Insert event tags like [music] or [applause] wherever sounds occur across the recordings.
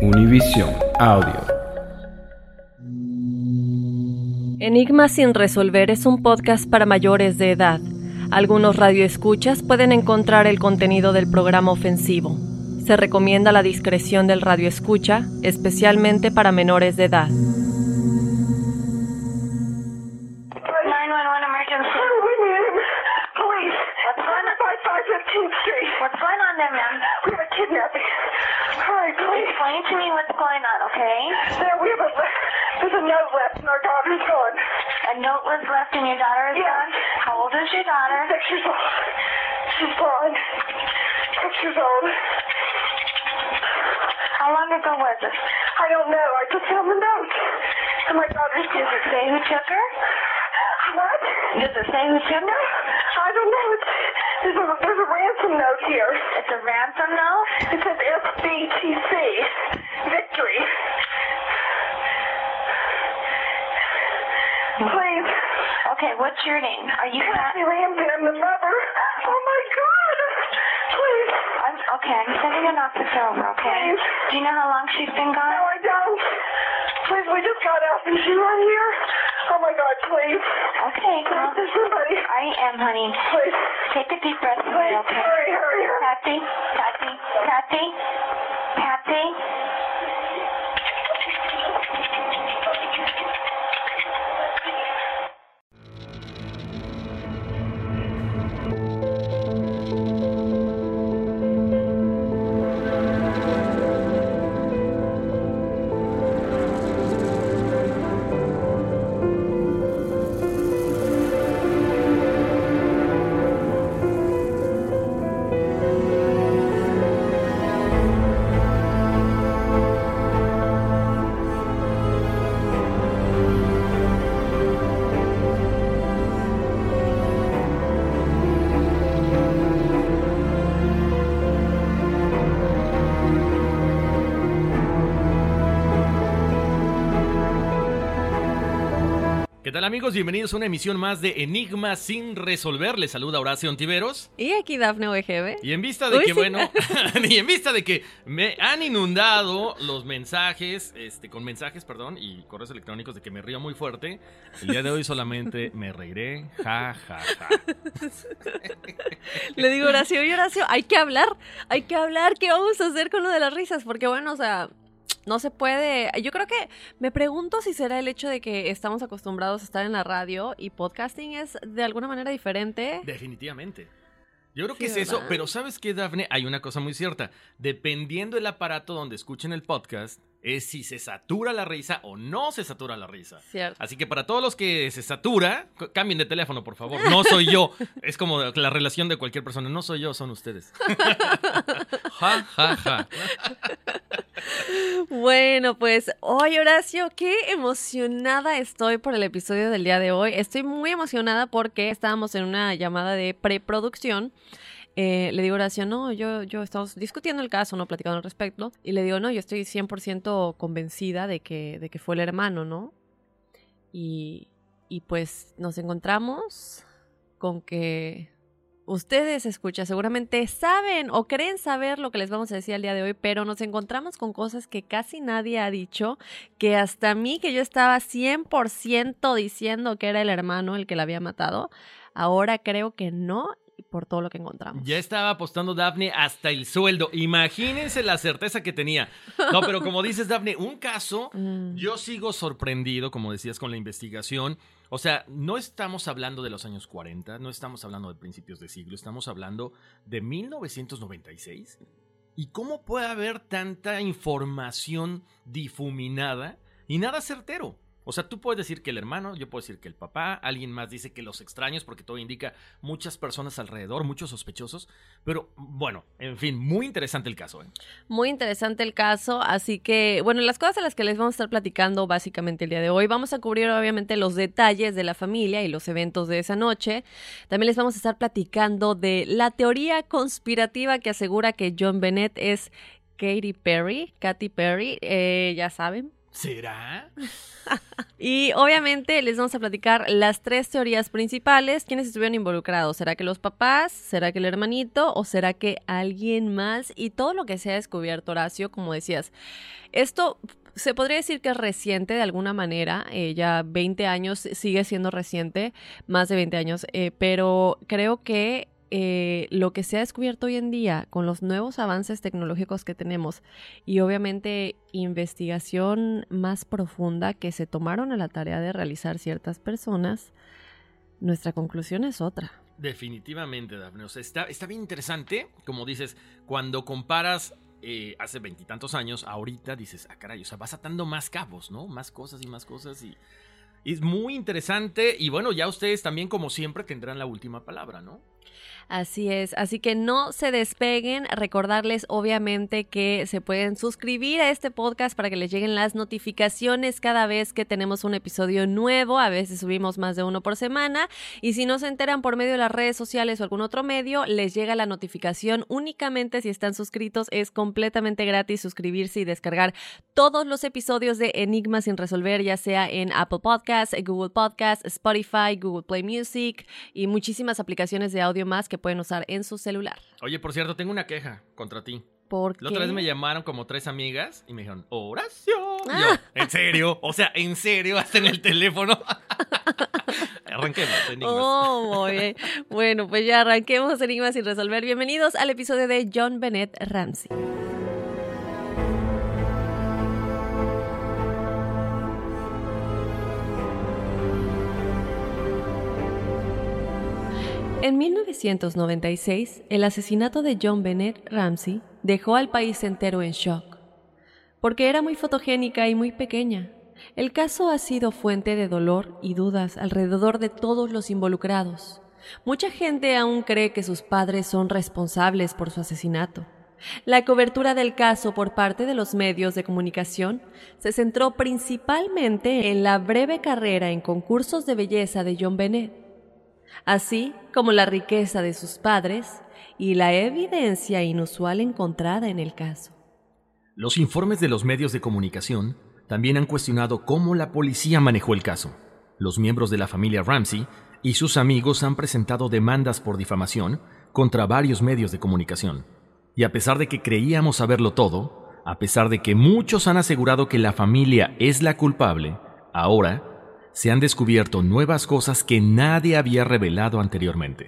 Univision Audio. Enigma sin resolver es un podcast para mayores de edad. Algunos radioescuchas pueden encontrar el contenido del programa ofensivo. Se recomienda la discreción del radioescucha, especialmente para menores de edad. 911 emergency. Police. What's going on? 5515th Street. What's going on there, ma'am? We have a kidnapping. Hurry, please. Explain to me what's going on, okay? There, we have a, there's a note left and our daughter's gone. A note was left and your daughter is gone? How old is your daughter? Six years old. She's gone. Six years old. How long ago was it? I don't know. I just found the note. And my daughter's Does it say who took her? What? Does it say who took her? I don't know. It's, there's, a, there's a ransom note here. It's a ransom note? It says FBTC. Victory. Please. Okay, what's your name? Are you Kathy Ramsey, I'm the mother. Oh my God. Please. I'm, okay, I'm sending an officer over, okay? Please. Do you know how long she's been gone? No? I don't. Please, we just got out. and she right here? Oh my God, please. Okay, well, There's somebody. I am, honey. Please. Take a deep breath Please, okay? hurry, hurry, hurry. Patsy, Patsy, Patsy, Patsy. ¿Qué tal amigos? Bienvenidos a una emisión más de Enigma sin resolver. Les saluda Horacio Ontiveros. Y aquí Dafne OGB. Y en vista de Uy, que, sí. bueno, [laughs] [laughs] y en vista de que me han inundado los mensajes, este, con mensajes, perdón, y correos electrónicos de que me río muy fuerte, el día de hoy solamente [laughs] me reiré, ja, ja, ja. Le digo, Horacio, y Horacio, hay que hablar, hay que hablar, ¿qué vamos a hacer con lo de las risas? Porque bueno, o sea, no se puede. Yo creo que me pregunto si será el hecho de que estamos acostumbrados a estar en la radio y podcasting es de alguna manera diferente. Definitivamente. Yo creo Sí, que es eso, pero ¿sabes qué, Dafne? Hay una cosa muy cierta. Dependiendo el aparato donde escuchen el podcast, es si se satura la risa o no se satura la risa. Cierto. Así que para todos los que se satura, cambien de teléfono, por favor. No soy yo. [laughs] Es como la relación de cualquier persona. No soy yo, son ustedes. [laughs] ja, ja, ja. Bueno, Bueno, pues hoy Horacio, qué emocionada estoy por el episodio del día de hoy. Estoy muy emocionada porque estábamos en una llamada de preproducción. Eh, le digo a Horacio, no, yo, yo estamos discutiendo el caso, no platicando al respecto. Y le digo, no, yo estoy 100% convencida de que, de que fue el hermano, ¿no? Y, y pues nos encontramos con que ustedes escuchan, seguramente saben o creen saber lo que les vamos a decir el día de hoy, pero nos encontramos con cosas que casi nadie ha dicho, que hasta mí, que yo estaba 100% diciendo que era el hermano el que la había matado, ahora creo que no por todo lo que encontramos. Ya estaba apostando Daphne hasta el sueldo. Imagínense la certeza que tenía. No, pero como dices, Daphne, un caso, [laughs] Mm. yo sigo sorprendido, como decías, con la investigación. O sea, no estamos hablando de los años 40, no estamos hablando de principios de siglo, estamos hablando de 1996. ¿Y cómo puede haber tanta información difuminada y nada certero? O sea, tú puedes decir que el hermano, yo puedo decir que el papá, alguien más dice que los extraños, porque todo indica muchas personas alrededor, muchos sospechosos. Pero bueno, en fin, muy interesante el caso. ¿eh? Muy interesante el caso, así que, bueno, las cosas a las que les vamos a estar platicando básicamente el día de hoy, vamos a cubrir obviamente los detalles de la familia y los eventos de esa noche. También les vamos a estar platicando de la teoría conspirativa que asegura que John Bennett es Katy Perry, Katy Perry, eh, ya saben. ¿Será? [laughs] Y obviamente les vamos a platicar las tres teorías principales, quiénes estuvieron involucrados. ¿Será que los papás? ¿Será que el hermanito? ¿O será que alguien más? Y todo lo que se ha descubierto, Horacio, como decías. Esto se podría decir que es reciente de alguna manera, eh, ya 20 años sigue siendo reciente, más de 20 años, eh, pero creo que eh, lo que se ha descubierto hoy en día con los nuevos avances tecnológicos que tenemos y obviamente investigación más profunda que se tomaron a la tarea de realizar ciertas personas, nuestra conclusión es otra. Definitivamente, Daphne. O sea, está, está bien interesante, como dices, cuando comparas eh, hace veintitantos años, ahorita dices, ah, caray, o sea, vas atando más cabos, ¿no? Más cosas y más cosas y es muy interesante y bueno, ya ustedes también como siempre tendrán la última palabra, ¿no? Así es, así que no se despeguen, recordarles obviamente que se pueden suscribir a este podcast para que les lleguen las notificaciones cada vez que tenemos un episodio nuevo, a veces subimos más de uno por semana. Y si no se enteran por medio de las redes sociales o algún otro medio, les llega la notificación únicamente si están suscritos, es completamente gratis suscribirse y descargar todos los episodios de Enigmas sin resolver, ya sea en Apple Podcasts, Google Podcasts, Spotify, Google Play Music y muchísimas aplicaciones de audio más que pueden usar en su celular. Oye, por cierto, tengo una queja contra ti. ¿Por La otra vez qué? me llamaron como tres amigas y me dijeron, Horacio. Y Ah. yo, ¿en serio? O sea, ¿en serio? Hasta en el teléfono. [laughs] Arranquemos, enigmas. Oh, muy bien. Bueno, pues ya arranquemos Enigmas sin resolver. Bienvenidos al episodio de John Bennett Ramsey. En 1996, el asesinato de John Bennett Ramsey dejó al país entero en shock. Porque era muy fotogénica y muy pequeña. El caso ha sido fuente de dolor y dudas alrededor de todos los involucrados. Mucha gente aún cree que sus padres son responsables por su asesinato. La cobertura del caso por parte de los medios de comunicación se centró principalmente en la breve carrera en concursos de belleza de John Bennett, así como la riqueza de sus padres y la evidencia inusual encontrada en el caso. Los informes de los medios de comunicación también han cuestionado cómo la policía manejó el caso. Los miembros de la familia Ramsey y sus amigos han presentado demandas por difamación contra varios medios de comunicación. Y a pesar de que creíamos saberlo todo, a pesar de que muchos han asegurado que la familia es la culpable, ahora se han descubierto nuevas cosas que nadie había revelado anteriormente.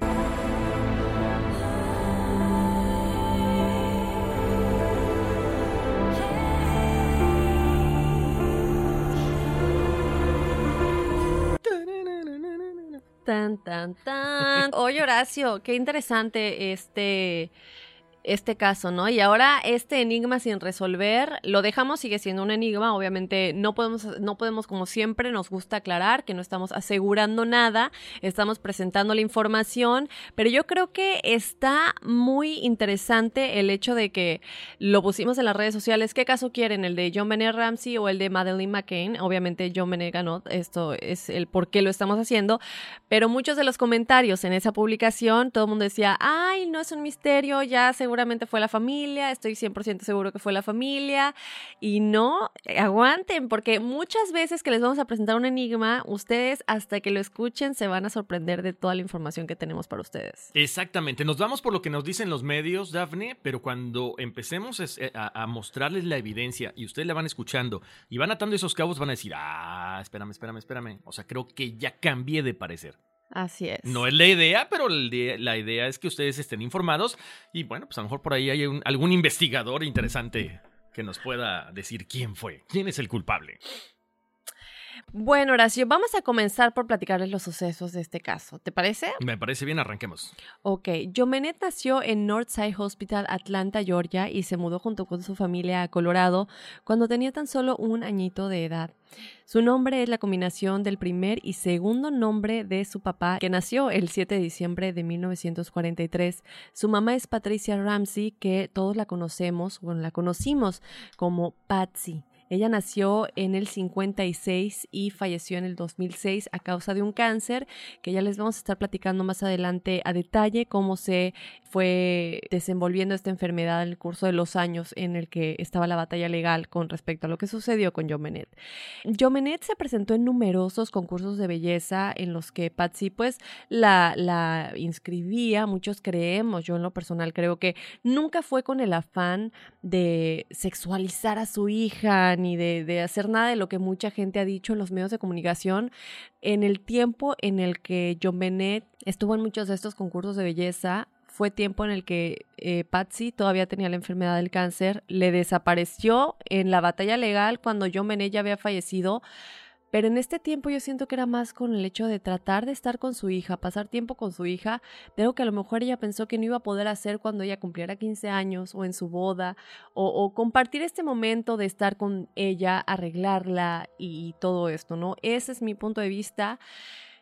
Tan, tan, tan. Oye, Horacio, qué interesante este. Este caso, ¿no? Y ahora este enigma sin resolver, lo dejamos, sigue siendo un enigma, obviamente no podemos, no podemos como siempre, nos gusta aclarar que no estamos asegurando nada, estamos presentando la información, pero yo creo que está muy interesante el hecho de que lo pusimos en las redes sociales, ¿qué caso quieren? ¿El de John Benet Ramsey o el de Madeleine McCain? Obviamente John Benet ganó, esto es el por qué lo estamos haciendo, pero muchos de los comentarios en esa publicación, todo el mundo decía, ay, no es un misterio, ya se seguramente fue la familia, estoy 100% seguro que fue la familia. Y no, aguanten, porque muchas veces que les vamos a presentar un enigma, ustedes hasta que lo escuchen se van a sorprender de toda la información que tenemos para ustedes. Exactamente, nos vamos por lo que nos dicen los medios, Dafne, pero cuando empecemos eh, a, a mostrarles la evidencia y ustedes la van escuchando y van atando esos cabos, van a decir, ah, espérame, espérame, espérame. O sea, creo que ya cambié de parecer. Así es. No es la idea, pero la idea es que ustedes estén informados y bueno, pues a lo mejor por ahí hay algún investigador interesante que nos pueda decir quién fue, quién es el culpable. Bueno, Horacio, vamos a comenzar por platicarles los sucesos de este caso. ¿Te parece? Me parece bien, arranquemos. Ok, Jomenet nació en Northside Hospital, Atlanta, Georgia, y se mudó junto con su familia a Colorado cuando tenía tan solo un añito de edad. Su nombre es la combinación del primer y segundo nombre de su papá, que nació el 7 de diciembre de 1943. Su mamá es Patricia Ramsey, que todos la conocemos, bueno, la conocimos como Patsy. Ella nació en el 56 y falleció en el 2006 a causa de un cáncer, que ya les vamos a estar platicando más adelante a detalle cómo se fue desenvolviendo esta enfermedad en el curso de los años en el que estaba la batalla legal con respecto a lo que sucedió con Jomenet. Jomenet se presentó en numerosos concursos de belleza en los que Patsy pues la, la inscribía, muchos creemos, yo en lo personal creo que nunca fue con el afán de sexualizar a su hija ni de, hacer nada de lo que mucha gente ha dicho en los medios de comunicación. En el tiempo en el que John Bennett estuvo en muchos de estos concursos de belleza, fue tiempo en el que eh, Patsy todavía tenía la enfermedad del cáncer, le desapareció en la batalla legal cuando John Bennett ya había fallecido pero en este tiempo yo siento que era más con el hecho de tratar de estar con su hija, pasar tiempo con su hija, de algo que a lo mejor ella pensó que no iba a poder hacer cuando ella cumpliera 15 años o en su boda, o, compartir este momento de estar con ella, arreglarla y, todo esto, ¿no? Ese es mi punto de vista.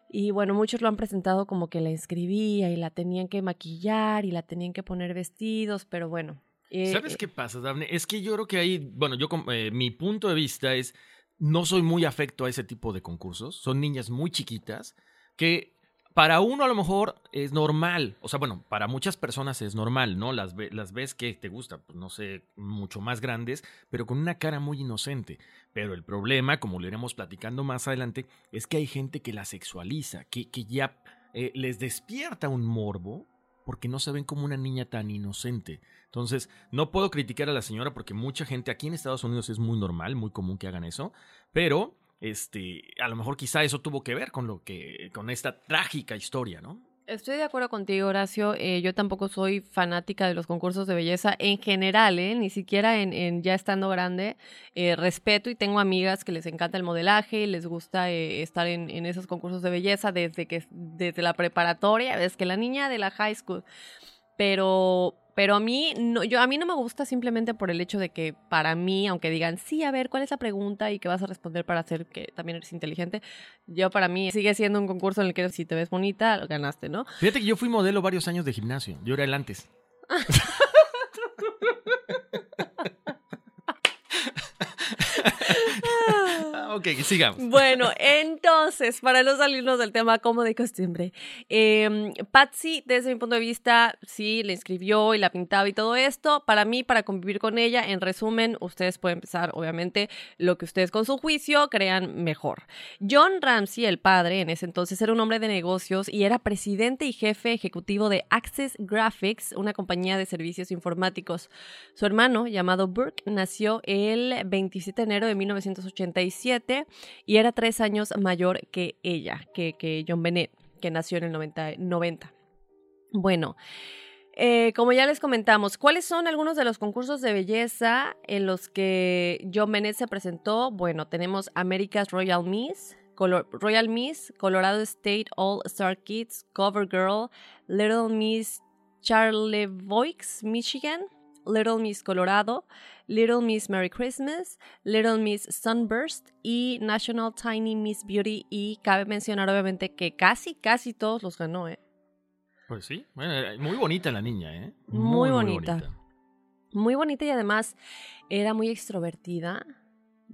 Y bueno, muchos lo han presentado como que la inscribía y la tenían que maquillar y la tenían que poner vestidos, pero bueno. Eh, ¿Sabes eh qué pasa, Daphne? Es que yo creo que ahí, bueno, yo, eh, mi punto de vista es no soy muy afecto a ese tipo de concursos. Son niñas muy chiquitas que para uno a lo mejor es normal. O sea, bueno, para muchas personas es normal, ¿no? Las, las ves que te gusta, pues no sé, mucho más grandes, pero con una cara muy inocente. Pero el problema, como lo iremos platicando más adelante, es que hay gente que la sexualiza, que, que ya eh, les despierta un morbo porque no se ven como una niña tan inocente. Entonces, no puedo criticar a la señora porque mucha gente aquí en Estados Unidos es muy normal, muy común que hagan eso, pero este, a lo mejor quizá eso tuvo que ver con lo que con esta trágica historia, ¿no? Estoy de acuerdo contigo, Horacio. Eh, yo tampoco soy fanática de los concursos de belleza en general, ¿eh? ni siquiera en, ya estando grande. Eh, respeto y tengo amigas que les encanta el modelaje les gusta eh, estar en, en, esos concursos de belleza desde que desde la preparatoria, desde que la niña de la high school. Pero pero a mí, no, yo, a mí no me gusta simplemente por el hecho de que para mí, aunque digan, sí, a ver, ¿cuál es la pregunta y qué vas a responder para hacer que también eres inteligente? Yo para mí sigue siendo un concurso en el que si te ves bonita, ganaste, ¿no? Fíjate que yo fui modelo varios años de gimnasio. Yo era el antes. [laughs] ok, sigamos. Bueno, entonces, para no salirnos del tema como de costumbre, eh, Patsy, desde mi punto de vista, sí, la inscribió y la pintaba y todo esto. Para mí, para convivir con ella, en resumen, ustedes pueden empezar, obviamente, lo que ustedes con su juicio crean mejor. John Ramsey, el padre, en ese entonces era un hombre de negocios y era presidente y jefe ejecutivo de Access Graphics, una compañía de servicios informáticos. Su hermano, llamado Burke, nació el 27 de enero de 1987 y era tres años mayor que ella, que, John Bennett, que nació en el 90. Bueno, eh, como ya les comentamos, ¿cuáles son algunos de los concursos de belleza en los que John Bennett se presentó? Bueno, tenemos America's Royal Miss, Royal Miss, Colorado State All Star Kids, Cover Girl, Little Miss Charlevoix, Michigan, Little Miss Colorado, Little Miss Merry Christmas, Little Miss Sunburst y National Tiny Miss Beauty. Y cabe mencionar obviamente que casi, casi todos los ganó, ¿eh? Pues sí, bueno, eh, muy bonita la niña, ¿eh? Muy, bonita. Muy bonita y además era muy extrovertida.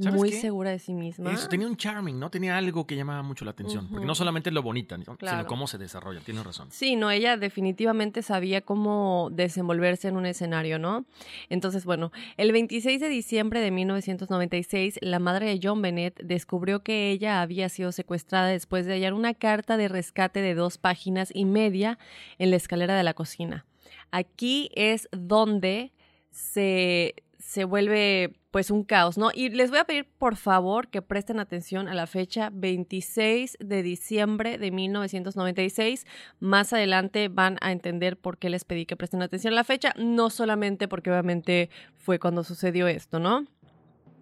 ¿Sabes Muy qué? segura de sí misma. Eso, tenía un charming, ¿no? Tenía algo que llamaba mucho la atención. Porque no solamente lo bonita, ¿no? sino cómo se desarrolla. Tienes razón. Sí, no, ella definitivamente sabía cómo desenvolverse en un escenario, ¿no? Entonces, bueno, el 26 de diciembre de 1996, la madre de John Bennett descubrió que ella había sido secuestrada después de hallar una carta de rescate de dos páginas y media en la escalera de la cocina. Aquí es donde se, se vuelve pues un caos, ¿no? Y les voy a pedir por favor que presten atención a la fecha 26 de diciembre de 1996. Más adelante van a entender por qué les pedí que presten atención a la fecha, no solamente porque obviamente fue cuando sucedió esto, ¿no?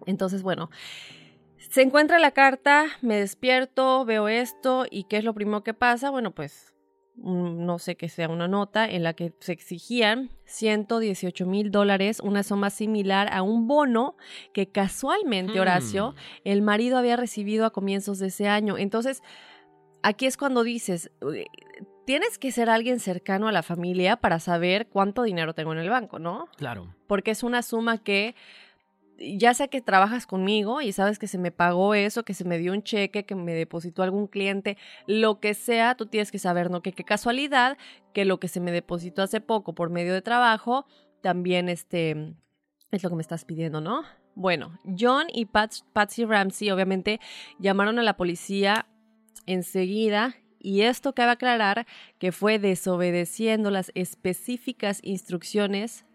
Entonces, bueno, se encuentra la carta, me despierto, veo esto y ¿qué es lo primero que pasa? Bueno, pues no sé que sea una nota en la que se exigían 118 mil dólares, una suma similar a un bono que casualmente. Horacio, el marido había recibido a comienzos de ese año. Entonces, aquí es cuando dices, "Uy, tienes que ser alguien cercano a la familia para saber cuánto dinero tengo en el banco, ¿no? Claro. Porque es una suma que ya sea que trabajas conmigo y sabes que se me pagó eso, que se me dio un cheque, que me depositó algún cliente, lo que sea, tú tienes que saber, ¿no? Que qué casualidad que lo que se me depositó hace poco por medio de trabajo también este es lo que me estás pidiendo, ¿no? Bueno, John y Pat- Patsy Ramsey obviamente llamaron a la policía enseguida y esto cabe aclarar que fue desobedeciendo las específicas instrucciones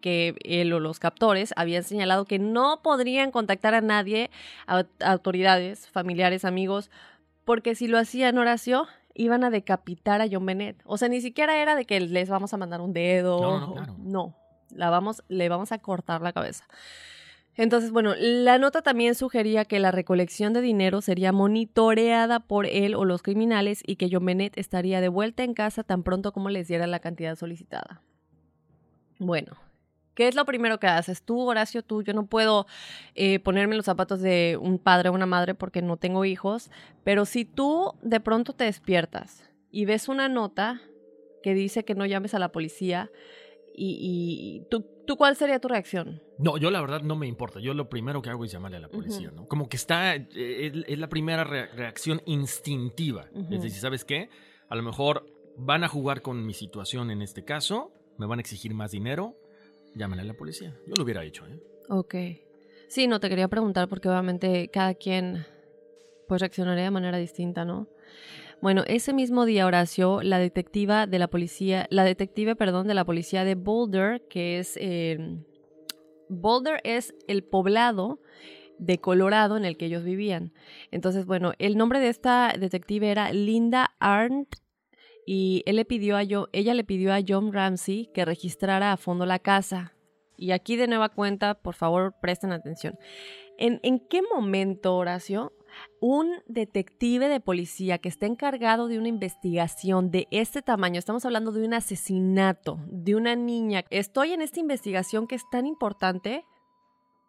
que él o los captores habían señalado que no podrían contactar a nadie, a, autoridades, familiares, amigos, porque si lo hacían Horacio, iban a decapitar a John Bennett. O sea, ni siquiera era de que les vamos a mandar un dedo. No, no, claro. No, la vamos, le vamos a cortar la cabeza. Entonces, bueno, la nota también sugería que la recolección de dinero sería monitoreada por él o los criminales y que John Bennett estaría de vuelta en casa tan pronto como les diera la cantidad solicitada. Bueno, ¿qué es lo primero que haces? Tú, Horacio, tú, yo no puedo eh, ponerme los zapatos de un padre o una madre porque no tengo hijos, pero si tú de pronto te despiertas y ves una nota que dice que no llames a la policía, y, y ¿tú, ¿tú cuál sería tu reacción? No, yo la verdad no me importa. Yo lo primero que hago es llamarle a la policía. ¿no? Como que está, eh, es, es la primera re- reacción instintiva. Es decir, ¿sabes qué? A lo mejor van a jugar con mi situación en este caso, me van a exigir más dinero, llámenle a la policía. Yo lo hubiera hecho, ¿eh? Ok. Sí, no te quería preguntar porque obviamente cada quien pues reaccionaría de manera distinta, ¿no? Bueno, ese mismo día, Horacio, la detectiva de la policía, la detective, perdón, de la policía de Boulder, que es eh, Boulder es el poblado de Colorado en el que ellos vivían. Entonces, bueno, el nombre de esta detective era Linda Arndt y él le pidió a Jo- ella le pidió a John Ramsey que registrara a fondo la casa. Y aquí de nueva cuenta, por favor, presten atención. ¿En, en qué momento, Horacio, un detective de policía que está encargado de una investigación de este tamaño, estamos hablando de un asesinato de una niña, estoy en esta investigación que es tan importante,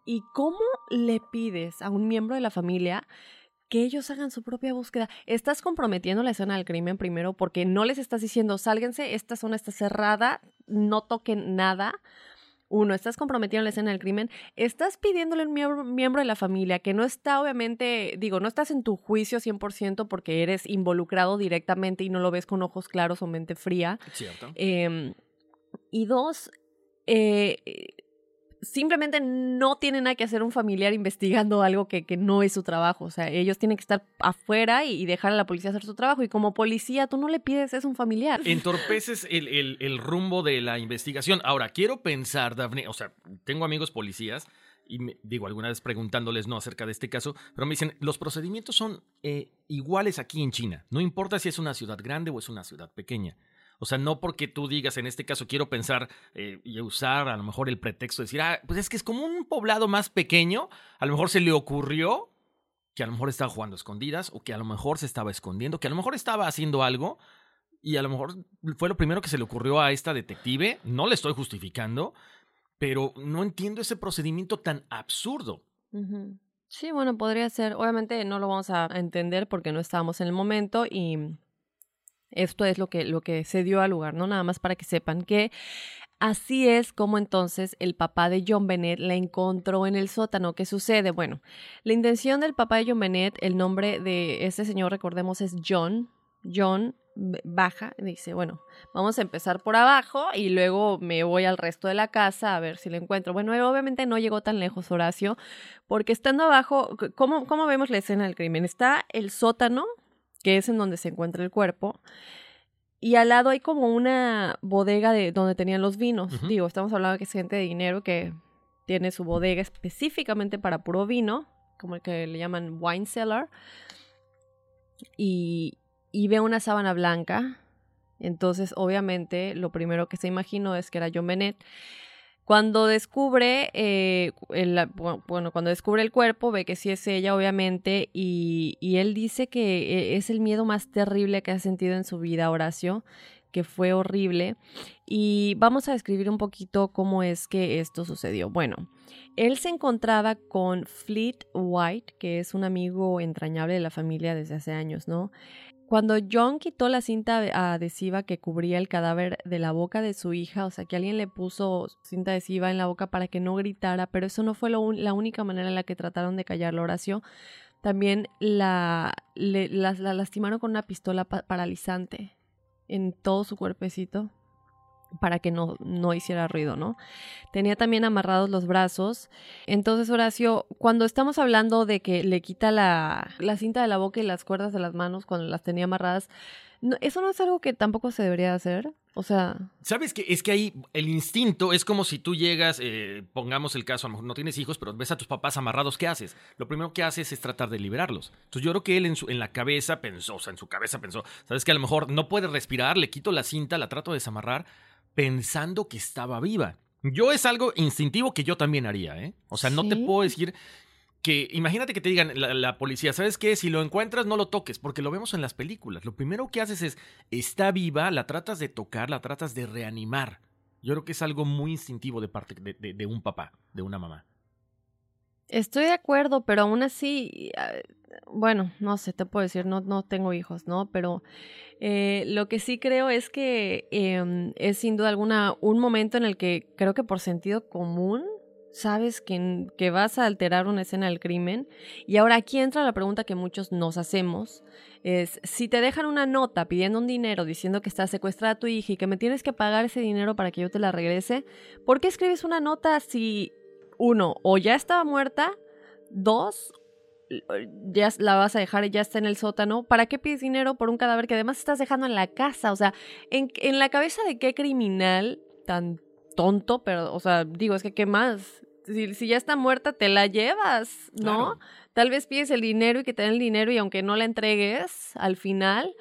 ¿y cómo le pides a un miembro de la familia que ellos hagan su propia búsqueda? Estás comprometiendo la escena del crimen primero porque no les estás diciendo, sálganse, esta zona está cerrada, no toquen nada. Uno, estás comprometiendo la escena del crimen, estás pidiéndole a un miembro, miembro de la familia que no está obviamente, digo, no estás en tu juicio 100% porque eres involucrado directamente y no lo ves con ojos claros o mente fría. ¿Cierto? Eh, y dos, eh, simplemente no tiene nada que hacer un familiar investigando algo que, que no es su trabajo. O sea, ellos tienen que estar afuera y, dejar a la policía hacer su trabajo. Y como policía, tú no le pides, es un familiar. Entorpeces el, el- el rumbo de la investigación. Ahora, quiero pensar, Daphne, o sea, tengo amigos policías y me- digo, alguna vez preguntándoles no acerca de este caso, pero me dicen, los procedimientos son eh, iguales aquí en China. No importa si es una ciudad grande o es una ciudad pequeña. O sea, no porque tú digas, en este caso quiero pensar eh, y usar a lo mejor el pretexto de decir, ah, pues es que es como un poblado más pequeño, a lo mejor se le ocurrió que a lo mejor estaba jugando a escondidas o que a lo mejor se estaba escondiendo, que a lo mejor estaba haciendo algo y a lo mejor fue lo primero que se le ocurrió a esta detective. No le estoy justificando, pero no entiendo ese procedimiento tan absurdo. Sí, bueno, podría ser. Obviamente no lo vamos a entender porque no estábamos en el momento y esto es lo que, lo que se dio al lugar, ¿no? Nada más para que sepan que Así es como entonces el papá de John Bennett la encontró en el sótano. ¿Qué sucede? Bueno, la intención del papá de John Bennett, el nombre de este señor, recordemos, es John. John baja, dice, bueno, vamos a empezar por abajo y luego me voy al resto de la casa a ver si lo encuentro. Bueno, obviamente no llegó tan lejos Horacio, porque estando abajo, ¿cómo, cómo vemos la escena del crimen? Está el sótano, que es en donde se encuentra el cuerpo. Y al lado hay como una bodega de donde tenían los vinos. Digo, estamos hablando de que es gente de dinero que tiene su bodega específicamente para puro vino, como el que le llaman wine cellar. Y, y ve una sábana blanca. Entonces, obviamente, lo primero que se imaginó es que era John Bennett. Cuando descubre, eh, el, bueno, cuando descubre el cuerpo, ve que sí es ella, obviamente, y, y, él dice que eh, es el miedo más terrible que ha sentido en su vida, Horacio, que fue horrible. Y vamos a describir un poquito cómo es que esto sucedió. Bueno, él se encontraba con Fleet White, que es un amigo entrañable de la familia desde hace años, ¿no? Cuando John quitó la cinta adhesiva que cubría el cadáver de la boca de su hija, o sea que alguien le puso cinta adhesiva en la boca para que no gritara, pero eso no fue la única manera en la que trataron de callarlo, Horacio. También la, la, lastimaron con una pistola paralizante en todo su cuerpecito para que no, no hiciera ruido, ¿no? Tenía también amarrados los brazos. Entonces, Horacio, cuando estamos hablando de que le quita la, la cinta de la boca y las cuerdas de las manos cuando las tenía amarradas, eso no es algo que tampoco se debería hacer. O sea. ¿Sabes que Es que ahí el instinto es como si tú llegas, eh, pongamos el caso, a lo mejor no tienes hijos, pero ves a tus papás amarrados, ¿qué haces? Lo primero que haces es tratar de liberarlos. Entonces yo creo que él en, su, en la cabeza pensó, o sea, en su cabeza pensó, ¿sabes que a lo mejor no puede respirar? Le quito la cinta, la trato de desamarrar pensando que estaba viva. Yo es algo instintivo que yo también haría, ¿eh? O sea, no te puedo decir que, imagínate que te digan la, policía, ¿sabes qué? Si lo encuentras, no lo toques, porque lo vemos en las películas. Lo primero que haces es, está viva, la tratas de tocar, la tratas de reanimar. Yo creo que es algo muy instintivo de parte de un papá, de una mamá. Estoy de acuerdo, pero aún así, ah, bueno, no sé, te puedo decir, no, no tengo hijos, ¿no? Pero eh, lo que sí creo es que em, es sin duda alguna un momento en el que creo que por sentido común sabes que, vas a alterar una escena del crimen. Y ahora aquí entra la pregunta que muchos nos hacemos. Es, si te dejan una nota pidiendo un dinero diciendo que está secuestrada tu hija y que me tienes que pagar ese dinero para que yo te la regrese, ¿por qué escribes una nota si uno, o ya estaba muerta, dos, ya la vas a dejar y ya está en el sótano. ¿Para qué pides dinero por un cadáver que además estás dejando en la casa? O sea, en, en la cabeza de qué criminal tan tonto, pero, o sea, digo, es que qué más. Si, si ya está muerta, te la llevas, ¿no? Tal vez pides el dinero y que te den el dinero y aunque no la entregues al final,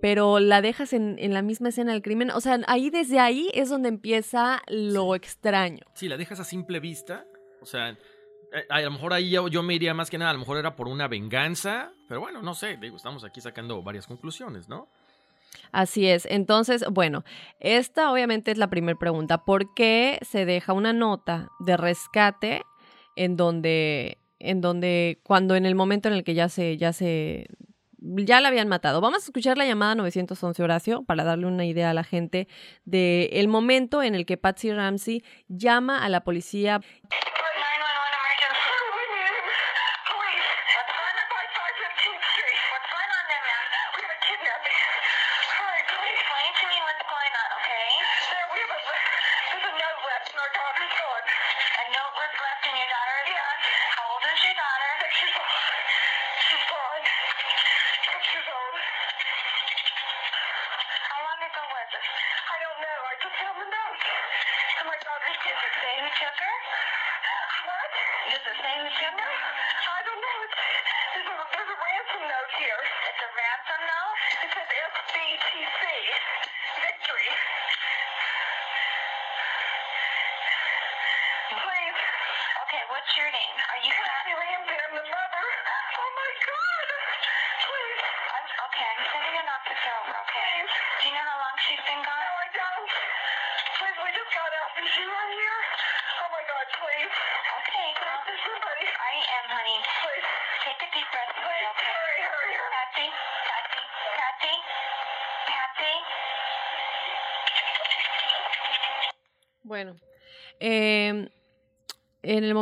pero la dejas en, en, la misma escena del crimen. O sea, ahí desde ahí es donde empieza lo extraño. Sí, la dejas a simple vista. O sea, eh, a, lo mejor ahí yo, me iría más que nada, a lo mejor era por una venganza. Pero bueno, no sé, digo, estamos aquí sacando varias conclusiones, ¿no? Así es. Entonces, bueno, esta obviamente es la primera pregunta. ¿Por qué se deja una nota de rescate en donde, en donde, cuando en el momento en el que ya se, ya se ya la habían matado. Vamos a escuchar la llamada 911 Horacio para darle una idea a la gente del el momento en el que Patsy Ramsey llama a la policía.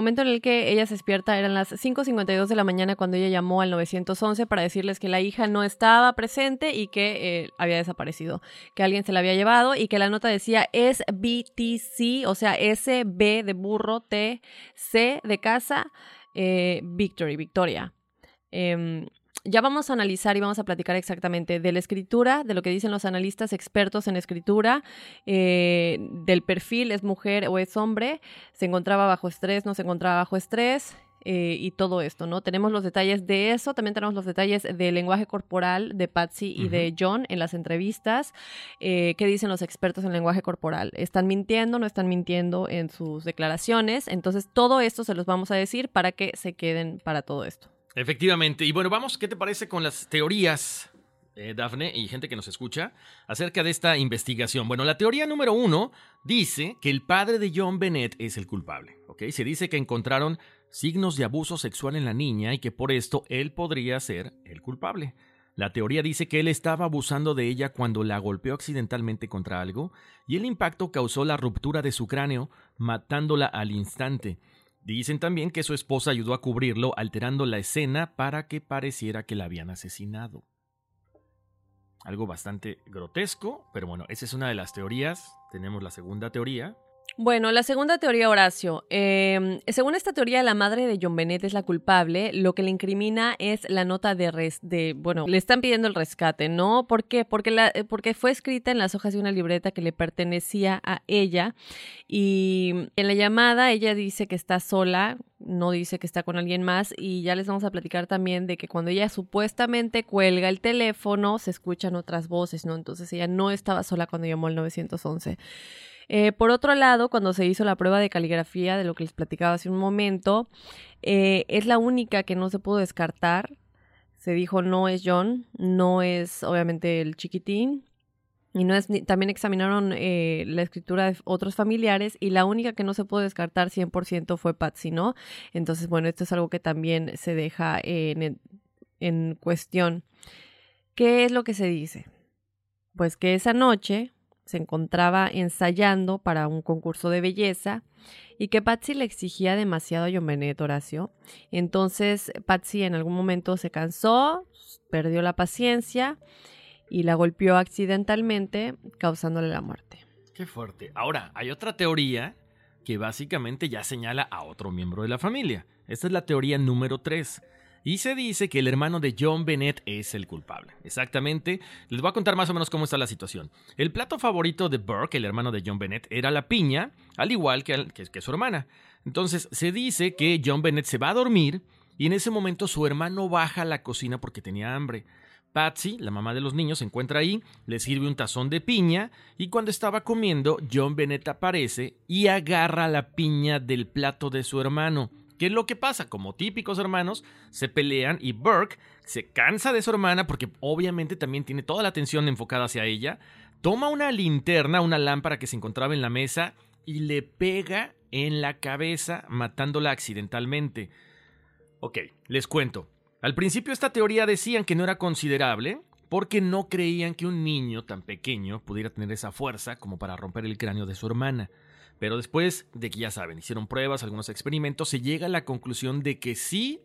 Momento en el que ella se despierta eran las 5.52 de la mañana cuando ella llamó al 911 para decirles que la hija no estaba presente y que eh, había desaparecido, que alguien se la había llevado y que la nota decía es BTC, o sea, S, B de burro, T, C de casa, eh, Victory, Victoria. Em, ya vamos a analizar y vamos a platicar exactamente de la escritura, de lo que dicen los analistas expertos en escritura, eh, del perfil, es mujer o es hombre, se encontraba bajo estrés, no se encontraba bajo estrés. eh, y todo esto, ¿no? Tenemos los detalles de eso, también tenemos los detalles del lenguaje corporal de Patsy y de John en las entrevistas. Eh, ¿Qué dicen los expertos en lenguaje corporal? ¿Están mintiendo? ¿No están mintiendo en sus declaraciones? Entonces, todo esto se los vamos a decir para que se queden para todo esto. Efectivamente. Y bueno, vamos, ¿qué te parece con las teorías, eh, Dafne, y gente que nos escucha, acerca de esta investigación? Bueno, la teoría número uno dice que el padre de John Bennett es el culpable. ¿ok? Se dice que encontraron signos de abuso sexual en la niña y que por esto él podría ser el culpable. La teoría dice que él estaba abusando de ella cuando la golpeó accidentalmente contra algo y el impacto causó la ruptura de su cráneo, matándola al instante. Dicen también que su esposa ayudó a cubrirlo alterando la escena para que pareciera que la habían asesinado. Algo bastante grotesco, pero bueno, esa es una de las teorías. Tenemos la segunda teoría. Bueno, la segunda teoría, Horacio. Eh, según esta teoría, la madre de John Bennett es la culpable. Lo que le incrimina es la nota de, res de bueno, le están pidiendo el rescate, ¿no? ¿Por qué? Porque, la, eh, porque fue escrita en las hojas de una libreta que le pertenecía a ella. Y en la llamada ella dice que está sola, no dice que está con alguien más. Y ya les vamos a platicar también de que cuando ella supuestamente cuelga el teléfono, se escuchan otras voces, ¿no? Entonces ella no estaba sola cuando llamó al 911. Eh, por otro lado, cuando se hizo la prueba de caligrafía, de lo que les platicaba hace un momento, eh, es la única que no se pudo descartar. Se dijo no es John, no es obviamente el chiquitín. Y no es también examinaron eh, la escritura de otros familiares y la única que no se pudo descartar 100% fue Patsy, ¿no? Entonces, bueno, esto es algo que también se deja en cuestión. ¿Qué es lo que se dice? Pues que esa noche se encontraba ensayando para un concurso de belleza y que Patsy le exigía demasiado a Bennett, Horacio. Entonces Patsy en algún momento se cansó, perdió la paciencia y la golpeó accidentalmente, causándole la muerte. Qué fuerte. Ahora, hay otra teoría que básicamente ya señala a otro miembro de la familia. Esta es la teoría número 3. Y se dice que el hermano de John Bennett es el culpable. Exactamente. Les voy a contar más o menos cómo está la situación. El plato favorito de Burke, el hermano de John Bennett, era la piña, al igual que, que, su hermana. Entonces se dice que John Bennett se va a dormir y en ese momento su hermano baja a la cocina porque tenía hambre. Patsy, la mamá de los niños, se encuentra ahí, le sirve un tazón de piña y cuando estaba comiendo, John Bennett aparece y agarra la piña del plato de su hermano. ¿Qué es lo que pasa? Como típicos hermanos, se pelean y Burke se cansa de su hermana porque obviamente también tiene toda la atención enfocada hacia ella, toma una linterna, una lámpara que se encontraba en la mesa y le pega en la cabeza matándola accidentalmente. Ok, les cuento. Al principio esta teoría decían que no era considerable porque no creían que un niño tan pequeño pudiera tener esa fuerza como para romper el cráneo de su hermana. Pero después de que ya saben, hicieron pruebas, algunos experimentos, se llega a la conclusión de que sí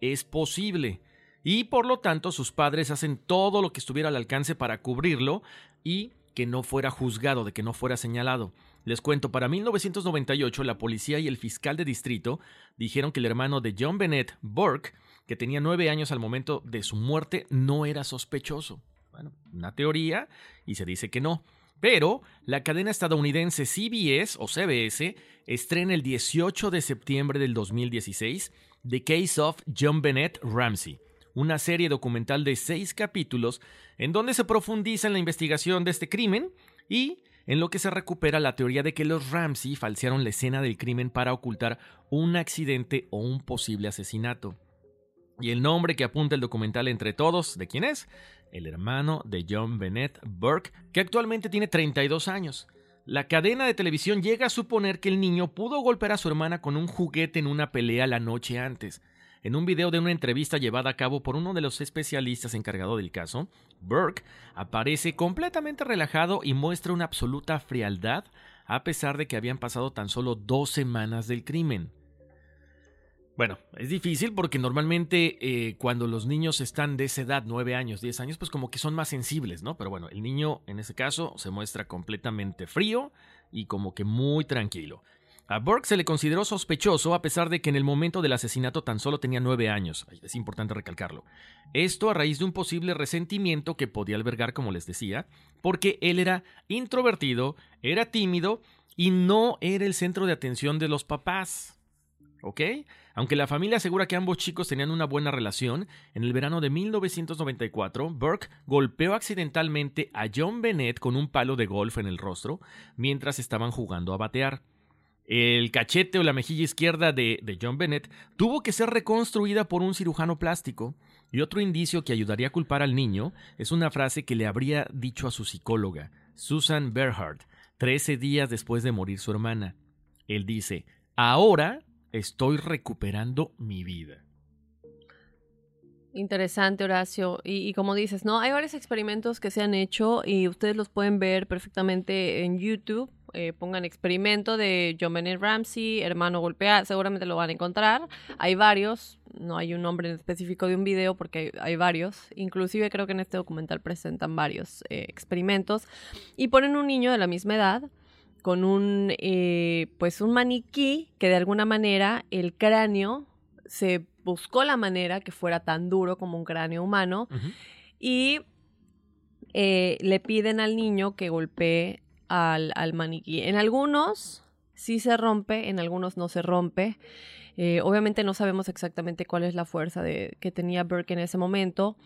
es posible. Y por lo tanto sus padres hacen todo lo que estuviera al alcance para cubrirlo y que no fuera juzgado, de que no fuera señalado. Les cuento, para 1998 la policía y el fiscal de distrito dijeron que el hermano de John Bennett, Burke, que tenía nueve años al momento de su muerte, no era sospechoso. Bueno, una teoría y se dice que no. Pero la cadena estadounidense CBS o CBS estrena el 18 de septiembre del 2016 The Case of John Bennett Ramsey, una serie documental de seis capítulos en donde se profundiza en la investigación de este crimen y en lo que se recupera la teoría de que los Ramsey falsearon la escena del crimen para ocultar un accidente o un posible asesinato. Y el nombre que apunta el documental entre todos, ¿de quién es? El hermano de John Bennett Burke, que actualmente tiene 32 años. La cadena de televisión llega a suponer que el niño pudo golpear a su hermana con un juguete en una pelea la noche antes. En un video de una entrevista llevada a cabo por uno de los especialistas encargado del caso, Burke aparece completamente relajado y muestra una absoluta frialdad a pesar de que habían pasado tan solo dos semanas del crimen. Bueno, es difícil porque normalmente eh, cuando los niños están de esa edad, 9 años, 10 años, pues como que son más sensibles, ¿no? Pero bueno, el niño en ese caso se muestra completamente frío y como que muy tranquilo. A Burke se le consideró sospechoso a pesar de que en el momento del asesinato tan solo tenía 9 años. Es importante recalcarlo. Esto a raíz de un posible resentimiento que podía albergar, como les decía, porque él era introvertido, era tímido y no era el centro de atención de los papás. ¿Ok? Aunque la familia asegura que ambos chicos tenían una buena relación, en el verano de 1994, Burke golpeó accidentalmente a John Bennett con un palo de golf en el rostro mientras estaban jugando a batear. El cachete o la mejilla izquierda de, John Bennett tuvo que ser reconstruida por un cirujano plástico. Y otro indicio que ayudaría a culpar al niño es una frase que le habría dicho a su psicóloga, Susan Berhardt, 13 días después de morir su hermana. Él dice, ahora estoy recuperando mi vida. Interesante, Horacio. Y, como dices, ¿no? Hay varios experimentos que se han hecho y ustedes los pueden ver perfectamente en YouTube. Eh, pongan experimento de John Bennett Ramsey, hermano golpea, seguramente lo van a encontrar. Hay varios, no hay un nombre específico de un video porque hay, hay varios. Inclusive creo que en este documental presentan varios eh, experimentos. Y ponen un niño de la misma edad con un, eh, pues un maniquí que de alguna manera el cráneo se buscó la manera que fuera tan duro como un cráneo humano uh -huh. y eh, le piden al niño que golpee al, al, maniquí. En algunos sí se rompe, en algunos no se rompe. Eh, obviamente no sabemos exactamente cuál es la fuerza de, que tenía Burke en ese momento.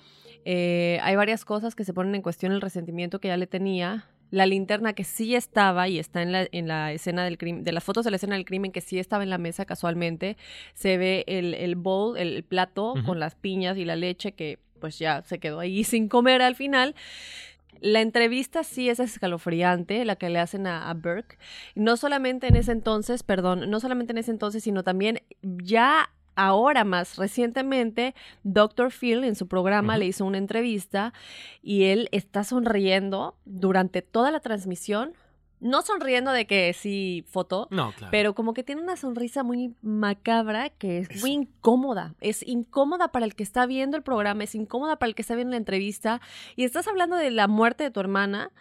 Eh, hay varias cosas que se ponen en cuestión el resentimiento que ya le tenía la linterna que sí estaba y está en la, en la escena del crimen, de las fotos de la escena del crimen que sí estaba en la mesa casualmente, se ve el, el bowl, el plato uh -huh. con las piñas y la leche que pues ya se quedó ahí [laughs] sin comer al final. La entrevista sí es escalofriante, la que le hacen a, a, Burke. No solamente en ese entonces, perdón, no solamente en ese entonces, sino también ya ahora más recientemente, Dr. Phil en su programa uh -huh. le hizo una entrevista y él está sonriendo durante toda la transmisión. No sonriendo de que sí foto, no, claro. pero como que tiene una sonrisa muy macabra que es Eso. muy incómoda. Es incómoda para el que está viendo el programa, es incómoda para el que está viendo la entrevista. Y estás hablando de la muerte de tu hermana.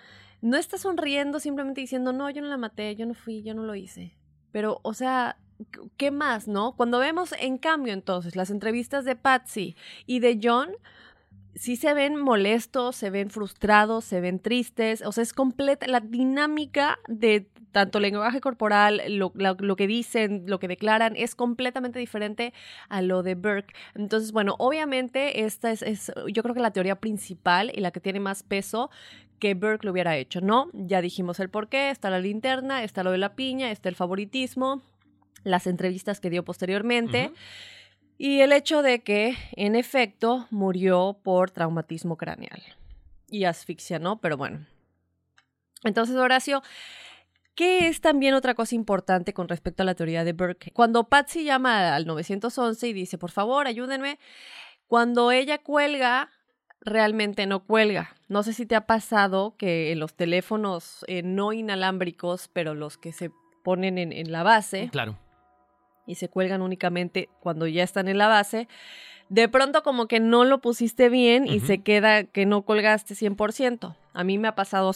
No estás sonriendo simplemente diciendo, no, yo no la maté, yo no fui, yo no lo hice. Pero, o sea, ¿qué más, no? Cuando vemos, en cambio, entonces, las entrevistas de Patsy y de John, sí se ven molestos, se ven frustrados, se ven tristes, o sea, es completa la dinámica de tanto lenguaje corporal, lo, que dicen, lo que declaran, es completamente diferente a lo de Burke. Entonces, bueno, obviamente esta es, es yo creo que la teoría principal y la que tiene más peso que Burke lo hubiera hecho, ¿no? Ya dijimos el por qué, está la linterna, está lo de la piña, está el favoritismo, las entrevistas que dio posteriormente. Uh -huh. Y el hecho de que, en efecto, murió por traumatismo craneal y asfixia, ¿no? Pero bueno. Entonces, Horacio, ¿qué es también otra cosa importante con respecto a la teoría de Burke? Cuando Patsy llama al 911 y dice, por favor, ayúdenme, cuando ella cuelga, realmente no cuelga. No sé si te ha pasado que en los teléfonos eh, no inalámbricos, pero los que se ponen en, en la base. Claro y se cuelgan únicamente cuando ya están en la base, de pronto como que no lo pusiste bien y uh -huh. se queda que no colgaste 100%. A mí me ha pasado,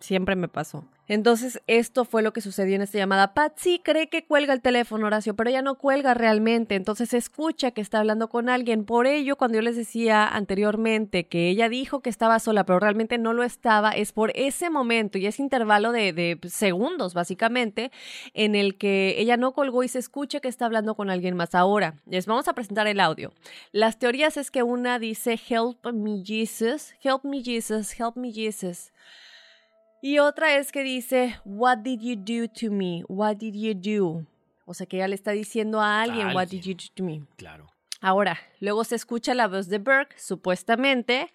siempre me pasó. Entonces, esto fue lo que sucedió en esta llamada. Patsy cree que cuelga el teléfono, Horacio, pero ella no cuelga realmente. Entonces, escucha que está hablando con alguien. Por ello, cuando yo les decía anteriormente que ella dijo que estaba sola, pero realmente no lo estaba, es por ese momento y ese intervalo de, de segundos, básicamente, en el que ella no colgó y se escucha que está hablando con alguien más. Ahora, les vamos a presentar el audio. Las teorías es que una dice, Help me, Jesus, help me, Jesus, help me, Jesus. Y otra es que dice, What did you do to me? What did you do? O sea que ella le está diciendo a alguien, alguien. What did you do to me? Claro. Ahora, luego se escucha la voz de Burke, supuestamente,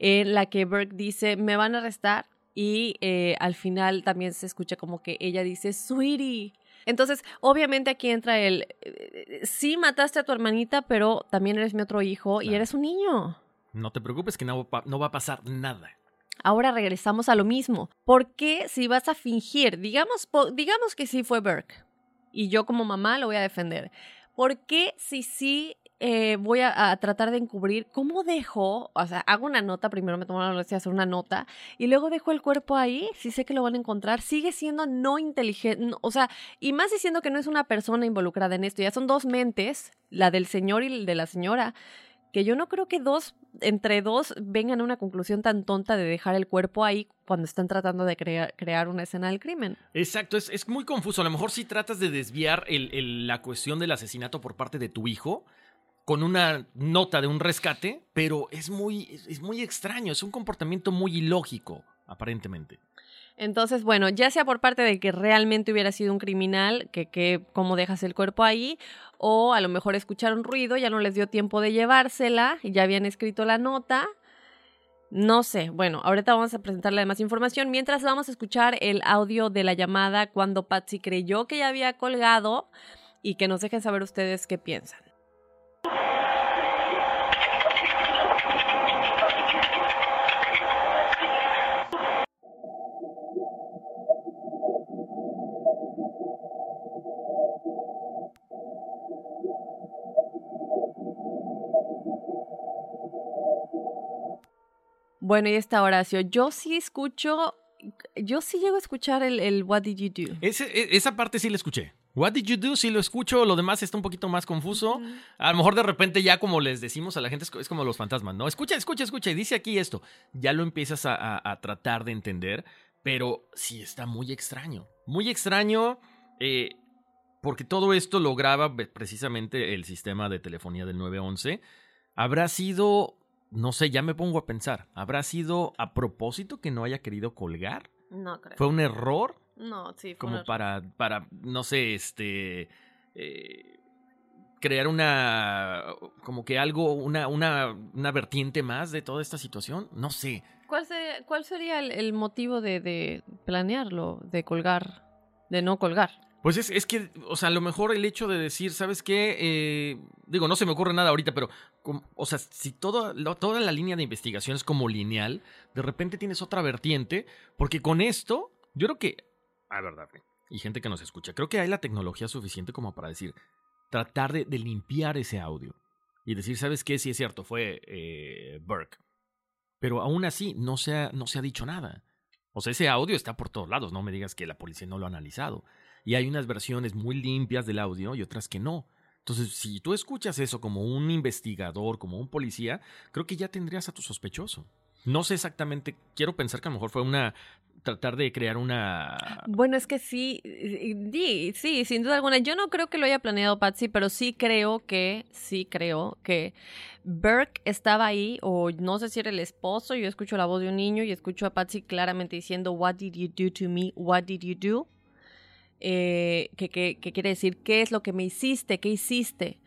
en la que Burke dice, me van a arrestar. Y eh, al final también se escucha como que ella dice, Sweetie. Entonces, obviamente aquí entra el, eh, sí mataste a tu hermanita, pero también eres mi otro hijo y eres un niño. No te preocupes que no va a pasar nada. Ahora regresamos a lo mismo. ¿Por qué si vas a fingir? Digamos, digamos que sí fue Burke y yo como mamá lo voy a defender. ¿Por qué si sí eh, voy a, a tratar de encubrir? ¿Cómo dejo? O sea, hago una nota, primero me tomo la molestia de hacer una nota y luego dejo el cuerpo ahí, si sé que lo van a encontrar, sigue siendo no inteligente, o sea, y más diciendo que no es una persona involucrada en esto, ya son dos mentes, la del señor y la de la señora, que yo no creo que dos, entre dos, vengan a una conclusión tan tonta de dejar el cuerpo ahí cuando están tratando de crea- crear una escena del crimen. Exacto, es, es muy confuso. A lo mejor si tratas de desviar la cuestión del asesinato por parte de tu hijo con una nota de un rescate, pero es muy, es muy extraño, es un comportamiento muy ilógico, aparentemente. Entonces, bueno, ya sea por parte de que realmente hubiera sido un criminal, que, que cómo dejas el cuerpo ahí, o a lo mejor escucharon ruido, ya no les dio tiempo de llevársela, y ya habían escrito la nota. No sé, bueno, ahorita vamos a presentarle más información. Mientras vamos a escuchar el audio de la llamada cuando Patsy creyó que ya había colgado y que nos dejen saber ustedes qué piensan. Bueno, y está Horacio. Yo sí escucho, yo sí llego a escuchar el, el What Did You Do. Ese- e- esa parte sí la escuché. What did you do? Sí lo escucho, lo demás está un poquito más confuso. A lo mejor de repente ya como les decimos a la gente, es co- es como los fantasmas, ¿no? Escucha, escucha, escucha, y dice aquí esto. Ya lo empiezas a, a- a tratar de entender, pero sí está muy extraño. Muy extraño eh, porque todo esto lo graba precisamente el sistema de telefonía del 911. Habrá sido, no sé, ya me pongo a pensar, ¿habrá sido a propósito que no haya querido colgar? No creo. ¿Fue un error? No, sí, fue como un error. para, para, no sé, este, eh, crear una, como que algo, una, una, una vertiente más de toda esta situación. No sé. ¿Cuál sería, cuál sería el, el motivo de, de planearlo, de colgar, de no colgar? Pues es, es que, o sea, a lo mejor el hecho de decir, ¿sabes qué? Eh, digo, no se me ocurre nada ahorita, pero, o sea, si toda la línea de investigación es como lineal, de repente tienes otra vertiente, porque con esto, yo creo que, a ver, Dafne, y gente que nos escucha, creo que hay la tecnología suficiente como para decir, tratar de, de limpiar ese audio y decir, ¿sabes qué? Sí es cierto, fue eh, Burke. Pero aún así, no se, ha, no se ha dicho nada. O sea, ese audio está por todos lados, no me digas que la policía no lo ha analizado. Y hay unas versiones muy limpias del audio y otras que no. Entonces, si tú escuchas eso como un investigador, como un policía, creo que ya tendrías a tu sospechoso. No sé exactamente, quiero pensar que a lo mejor fue una tratar de crear una Bueno, es que sí, sí, sí, sin duda alguna. Yo no creo que lo haya planeado Patsy, pero sí creo que, sí creo que Burke estaba ahí, o no sé si era el esposo, yo escucho la voz de un niño y escucho a Patsy claramente diciendo, What did you do to me? What did you do? Eh, que, quiere decir, ¿qué es lo que me hiciste? ¿Qué hiciste?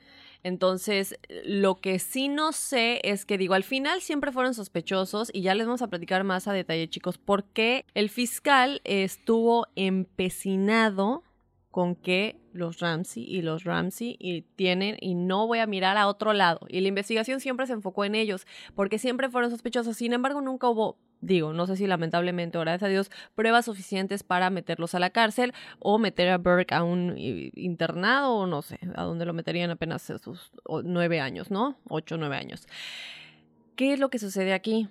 Entonces, lo que sí no sé es que digo, al final siempre fueron sospechosos y ya les vamos a platicar más a detalle, chicos, por qué el fiscal estuvo empecinado con que los Ramsey y los Ramsey y tienen y no voy a mirar a otro lado. Y la investigación siempre se enfocó en ellos porque siempre fueron sospechosos. Sin embargo, nunca hubo, digo, no sé si lamentablemente, o gracias a Dios, pruebas suficientes para meterlos a la cárcel o meter a Burke a un eh, internado o no sé, a donde lo meterían apenas sus nueve años, ¿no? Ocho, nueve años. ¿Qué es lo que sucede aquí?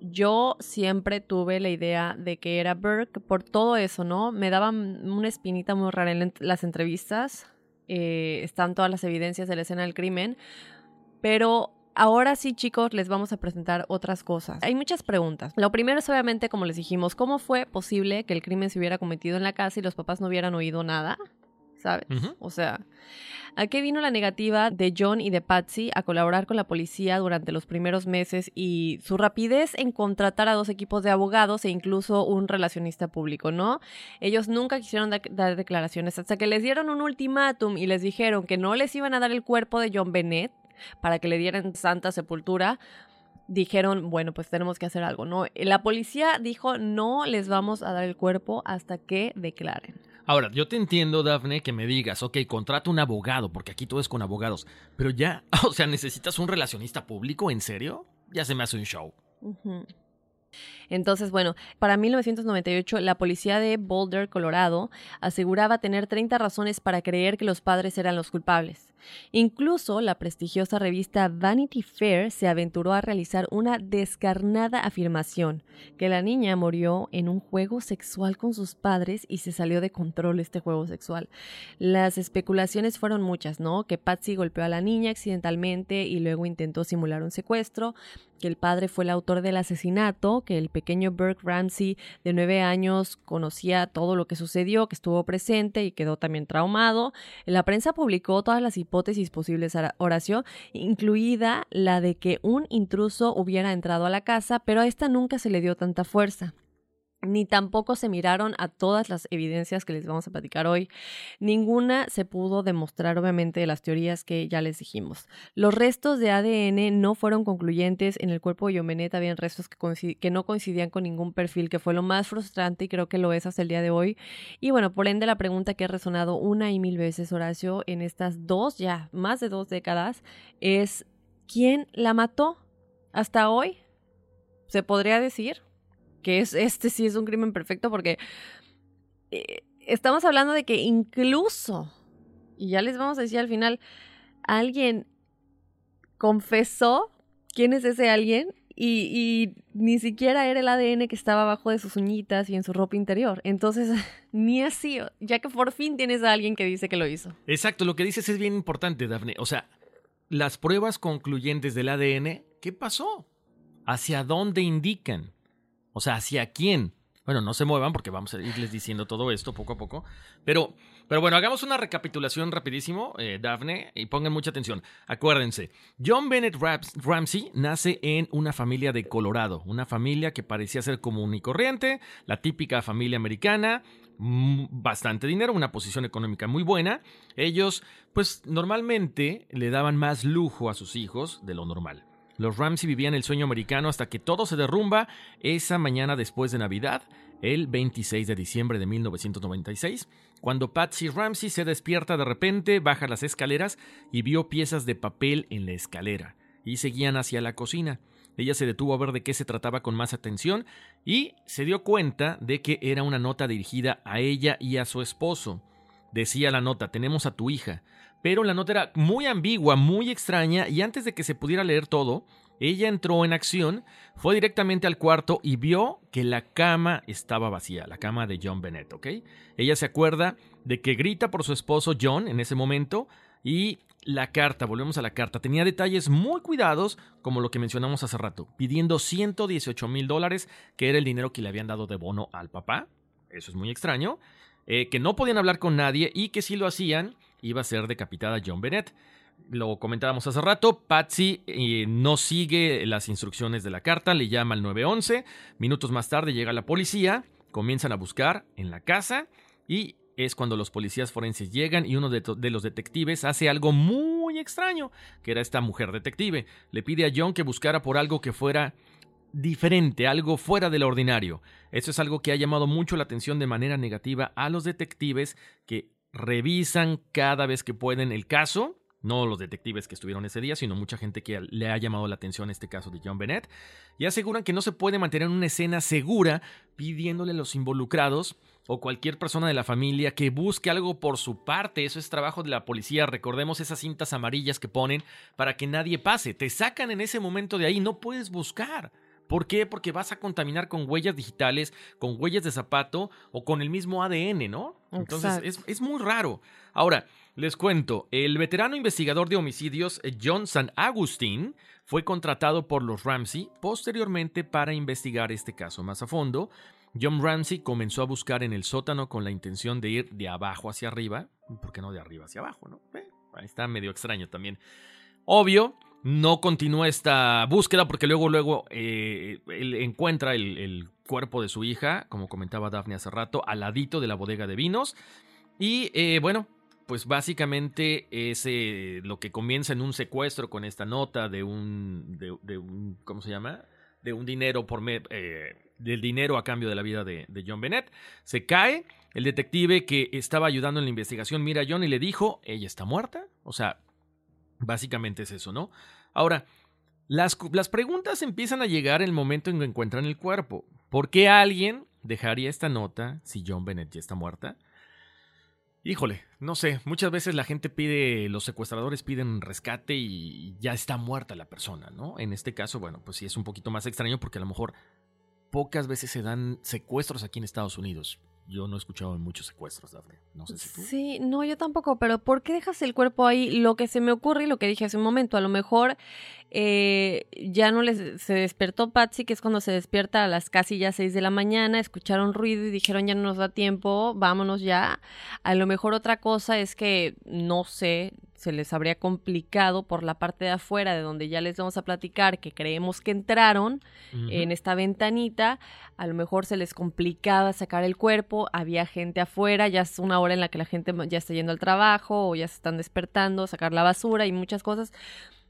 Yo siempre tuve la idea de que era Burke por todo eso, ¿no? Me daban una espinita muy rara en las entrevistas. eh, están todas las evidencias de la escena del crimen. Pero ahora sí, chicos, les vamos a presentar otras cosas. Hay muchas preguntas. Lo primero es obviamente, como les dijimos, ¿cómo fue posible que el crimen se hubiera cometido en la casa y los papás no hubieran oído nada? ¿Sabes? O sea, ¿a qué vino la negativa de John y de Patsy a colaborar con la policía durante los primeros meses y su rapidez en contratar a dos equipos de abogados e incluso un relacionista público, ¿no? Ellos nunca quisieron da- dar declaraciones hasta que les dieron un ultimátum y les dijeron que no les iban a dar el cuerpo de John Bennett para que le dieran santa sepultura. Dijeron, bueno, pues tenemos que hacer algo, ¿no? La policía dijo, no les vamos a dar el cuerpo hasta que declaren. Ahora, yo te entiendo, Dafne, que me digas, ok, contrata un abogado, porque aquí todo es con abogados, pero ya, [laughs] o sea, ¿necesitas un relacionista público? ¿En serio? Ya se me hace un show. Entonces, bueno, para 1998 la policía de Boulder, Colorado, aseguraba tener 30 razones para creer que los padres eran los culpables. Incluso la prestigiosa revista Vanity Fair se aventuró a realizar una descarnada afirmación, que la niña murió en un juego sexual con sus padres y se salió de control este juego sexual. Las especulaciones fueron muchas, ¿no? Que Patsy golpeó a la niña accidentalmente y luego intentó simular un secuestro, que el padre fue el autor del asesinato, que el pequeño Burke Ramsey de nueve años conocía todo lo que sucedió, que estuvo presente y quedó también traumado. La prensa publicó todas las hipótesis posibles Horacio, incluida la de que un intruso hubiera entrado a la casa, pero a esta nunca se le dio tanta fuerza ni tampoco se miraron a todas las evidencias que les vamos a platicar hoy. Ninguna se pudo demostrar, obviamente, de las teorías que ya les dijimos. Los restos de ADN no fueron concluyentes. En el cuerpo de Bennett habían restos que, que no coincidían con ningún perfil, que fue lo más frustrante y creo que lo es hasta el día de hoy. Y bueno, por ende, la pregunta que ha resonado una y mil veces, Horacio, en estas dos, ya más de dos décadas, es: ¿quién la mató? Hasta hoy, se podría decir que es este sí es un crimen perfecto porque eh, estamos hablando de que incluso, y ya les vamos a decir al final, alguien confesó quién es ese alguien y, y ni siquiera era el ADN que estaba abajo de sus uñitas y en su ropa interior. Entonces, [laughs] ni así, ya que por fin tienes a alguien que dice que lo hizo. Exacto, lo que dices es bien importante, Dafne. O sea, las pruebas concluyentes del ADN, ¿qué pasó? ¿Hacia dónde indican? O sea, ¿hacia quién? Bueno, no se muevan porque vamos a irles diciendo todo esto poco a poco. Pero, pero bueno, hagamos una recapitulación rapidísimo, eh, Daphne, y pongan mucha atención. Acuérdense, John Bennett Ramsey nace en una familia de Colorado, una familia que parecía ser común y corriente, la típica familia americana, mm, bastante dinero, una posición económica muy buena. Ellos, pues normalmente le daban más lujo a sus hijos de lo normal. Los Ramsey vivían el sueño americano hasta que todo se derrumba esa mañana después de Navidad, el 26 de diciembre de 1996, cuando Patsy Ramsey se despierta de repente, baja las escaleras y vio piezas de papel en la escalera, y seguían hacia la cocina. Ella se detuvo a ver de qué se trataba con más atención y se dio cuenta de que era una nota dirigida a ella y a su esposo. Decía la nota, tenemos a tu hija. Pero la nota era muy ambigua, muy extraña, y antes de que se pudiera leer todo, ella entró en acción, fue directamente al cuarto y vio que la cama estaba vacía, la cama de John Bennett, ¿ok? Ella se acuerda de que grita por su esposo John en ese momento y la carta, volvemos a la carta, tenía detalles muy cuidados, como lo que mencionamos hace rato, pidiendo 118 mil dólares, que era el dinero que le habían dado de bono al papá, eso es muy extraño, eh, que no podían hablar con nadie y que si lo hacían iba a ser decapitada John Bennett. Lo comentábamos hace rato, Patsy eh, no sigue las instrucciones de la carta, le llama al 911, minutos más tarde llega la policía, comienzan a buscar en la casa y es cuando los policías forenses llegan y uno de, los detectives hace algo muy extraño, que era esta mujer detective. Le pide a John que buscara por algo que fuera diferente, algo fuera de lo ordinario. Eso es algo que ha llamado mucho la atención de manera negativa a los detectives que revisan cada vez que pueden el caso. No los detectives que estuvieron ese día, sino mucha gente que le ha llamado la atención este caso de John Bennett. Y aseguran que no se puede mantener una escena segura pidiéndole a los involucrados o cualquier persona de la familia que busque algo por su parte. Eso es trabajo de la policía. Recordemos esas cintas amarillas que ponen para que nadie pase. Te sacan en ese momento de ahí, no puedes buscar. ¿Por qué? Porque vas a contaminar con huellas digitales, con huellas de zapato o con el mismo ADN, ¿no? Entonces es, es muy raro. Ahora, les cuento, el veterano investigador de homicidios eh, John San Agustín fue contratado por los Ramsey posteriormente para investigar este caso más a fondo. John Ramsey comenzó a buscar en el sótano con la intención de ir de abajo hacia arriba. ¿Por qué no de arriba hacia abajo, no? Eh, está medio extraño también. Obvio, no continúa esta búsqueda porque luego, luego eh, él encuentra el, cuerpo de su hija, como comentaba Daphne hace rato, al ladito de la bodega de vinos. Y eh, bueno, pues básicamente es eh, lo que comienza en un secuestro con esta nota de un, de, un ¿cómo se llama? De un dinero por me- del dinero a cambio de la vida de, de John Bennett. Se cae El detective que estaba ayudando en la investigación mira a John y le dijo, ella está muerta. O sea, básicamente es eso, ¿no? Ahora, las, las preguntas empiezan a llegar en el momento en que encuentran el cuerpo. ¿Por qué alguien dejaría esta nota si John Bennett ya está muerta? Híjole, no sé, muchas veces la gente pide, los secuestradores piden rescate y ya está muerta la persona, ¿no? En este caso, bueno, pues sí es un poquito más extraño porque a lo mejor pocas veces se dan secuestros aquí en Estados Unidos. Yo no he escuchado muchos secuestros, Dafne. No sé si tú. Sí, no, yo tampoco, pero ¿por qué dejas el cuerpo ahí? Lo que se me ocurre y lo que dije hace un momento, a lo mejor eh, ya no les se despertó Patsy, que es cuando se despierta a las casi ya seis de la mañana, escucharon ruido y dijeron ya no nos da tiempo, vámonos ya. A lo mejor otra cosa es que no sé, se les habría complicado por la parte de afuera, de donde ya les vamos a platicar, que creemos que entraron en esta ventanita, a lo mejor se les complicaba sacar el cuerpo, había gente afuera, ya es una hora en la que la gente ya está yendo al trabajo o ya se están despertando, sacar la basura y muchas cosas.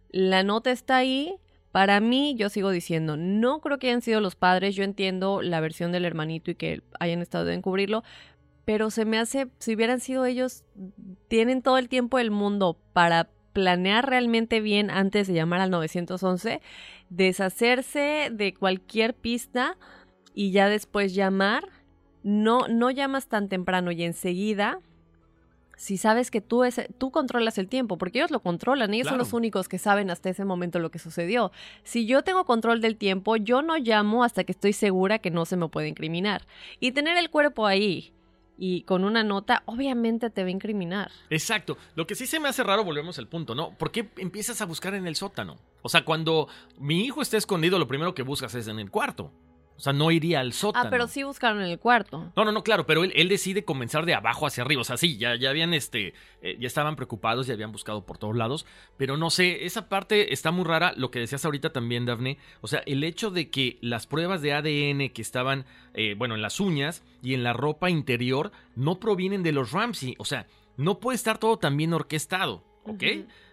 La nota está ahí. Para mí, yo sigo diciendo, no creo que hayan sido los padres, yo entiendo la versión del hermanito y que hayan estado en cubrirlo, pero se me hace, si hubieran sido ellos, tienen todo el tiempo del mundo para planear realmente bien antes de llamar al 911, deshacerse de cualquier pista y ya después llamar. No, no llamas tan temprano y enseguida. Si sabes que tú, es, tú controlas el tiempo, porque ellos lo controlan, ellos son los únicos que saben hasta ese momento lo que sucedió. Si yo tengo control del tiempo, yo no llamo hasta que estoy segura que no se me puede incriminar. Y tener el cuerpo ahí y con una nota, obviamente te va a incriminar. Exacto. Lo que sí se me hace raro, volvemos al punto, ¿no? ¿Por qué empiezas a buscar en el sótano? O sea, cuando mi hijo está escondido, lo primero que buscas es en el cuarto. O sea, no iría al sótano. Ah, pero sí buscaron en el cuarto. No, no, no, claro, pero él, él decide comenzar de abajo hacia arriba. O sea, sí, ya, ya habían, este, eh, ya estaban preocupados, ya habían buscado por todos lados. Pero no sé, esa parte está muy rara. Lo que decías ahorita también, Dafne. O sea, el hecho de que las pruebas de ADN que estaban, eh, bueno, en las uñas y en la ropa interior no provienen de los Ramsey. O sea, no puede estar todo tan bien orquestado, ¿ok?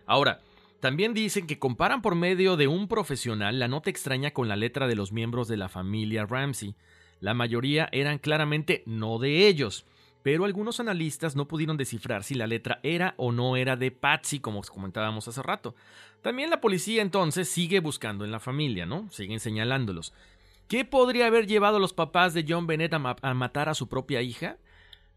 Ahora, también dicen que comparan por medio de un profesional la nota extraña con la letra de los miembros de la familia Ramsey. La mayoría eran claramente no de ellos, pero algunos analistas no pudieron descifrar si la letra era o no era de Patsy, como os comentábamos hace rato. También la policía entonces sigue buscando en la familia, ¿no? Siguen señalándolos. ¿Qué podría haber llevado a los papás de John Bennett a, a matar a su propia hija?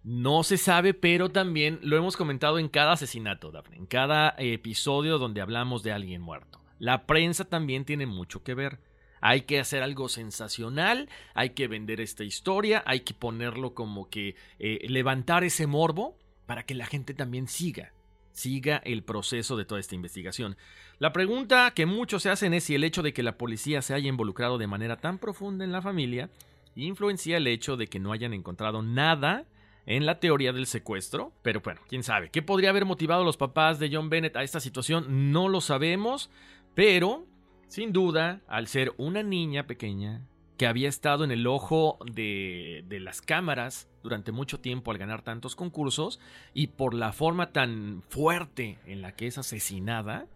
No se sabe, pero también lo hemos comentado en cada asesinato, Daphne, en cada episodio donde hablamos de alguien muerto. La prensa también tiene mucho que ver. Hay que hacer algo sensacional, hay que vender esta historia, hay que ponerlo como que eh, levantar ese morbo para que la gente también siga, siga el proceso de toda esta investigación. La pregunta que muchos se hacen es si el hecho de que la policía se haya involucrado de manera tan profunda en la familia influencia el hecho de que no hayan encontrado nada en la teoría del secuestro. Pero bueno, quién sabe. ¿Qué podría haber motivado a los papás de John Bennett a esta situación? No lo sabemos. Pero, sin duda, al ser una niña pequeña que había estado en el ojo de, de las cámaras durante mucho tiempo al ganar tantos concursos y por la forma tan fuerte en la que es asesinada,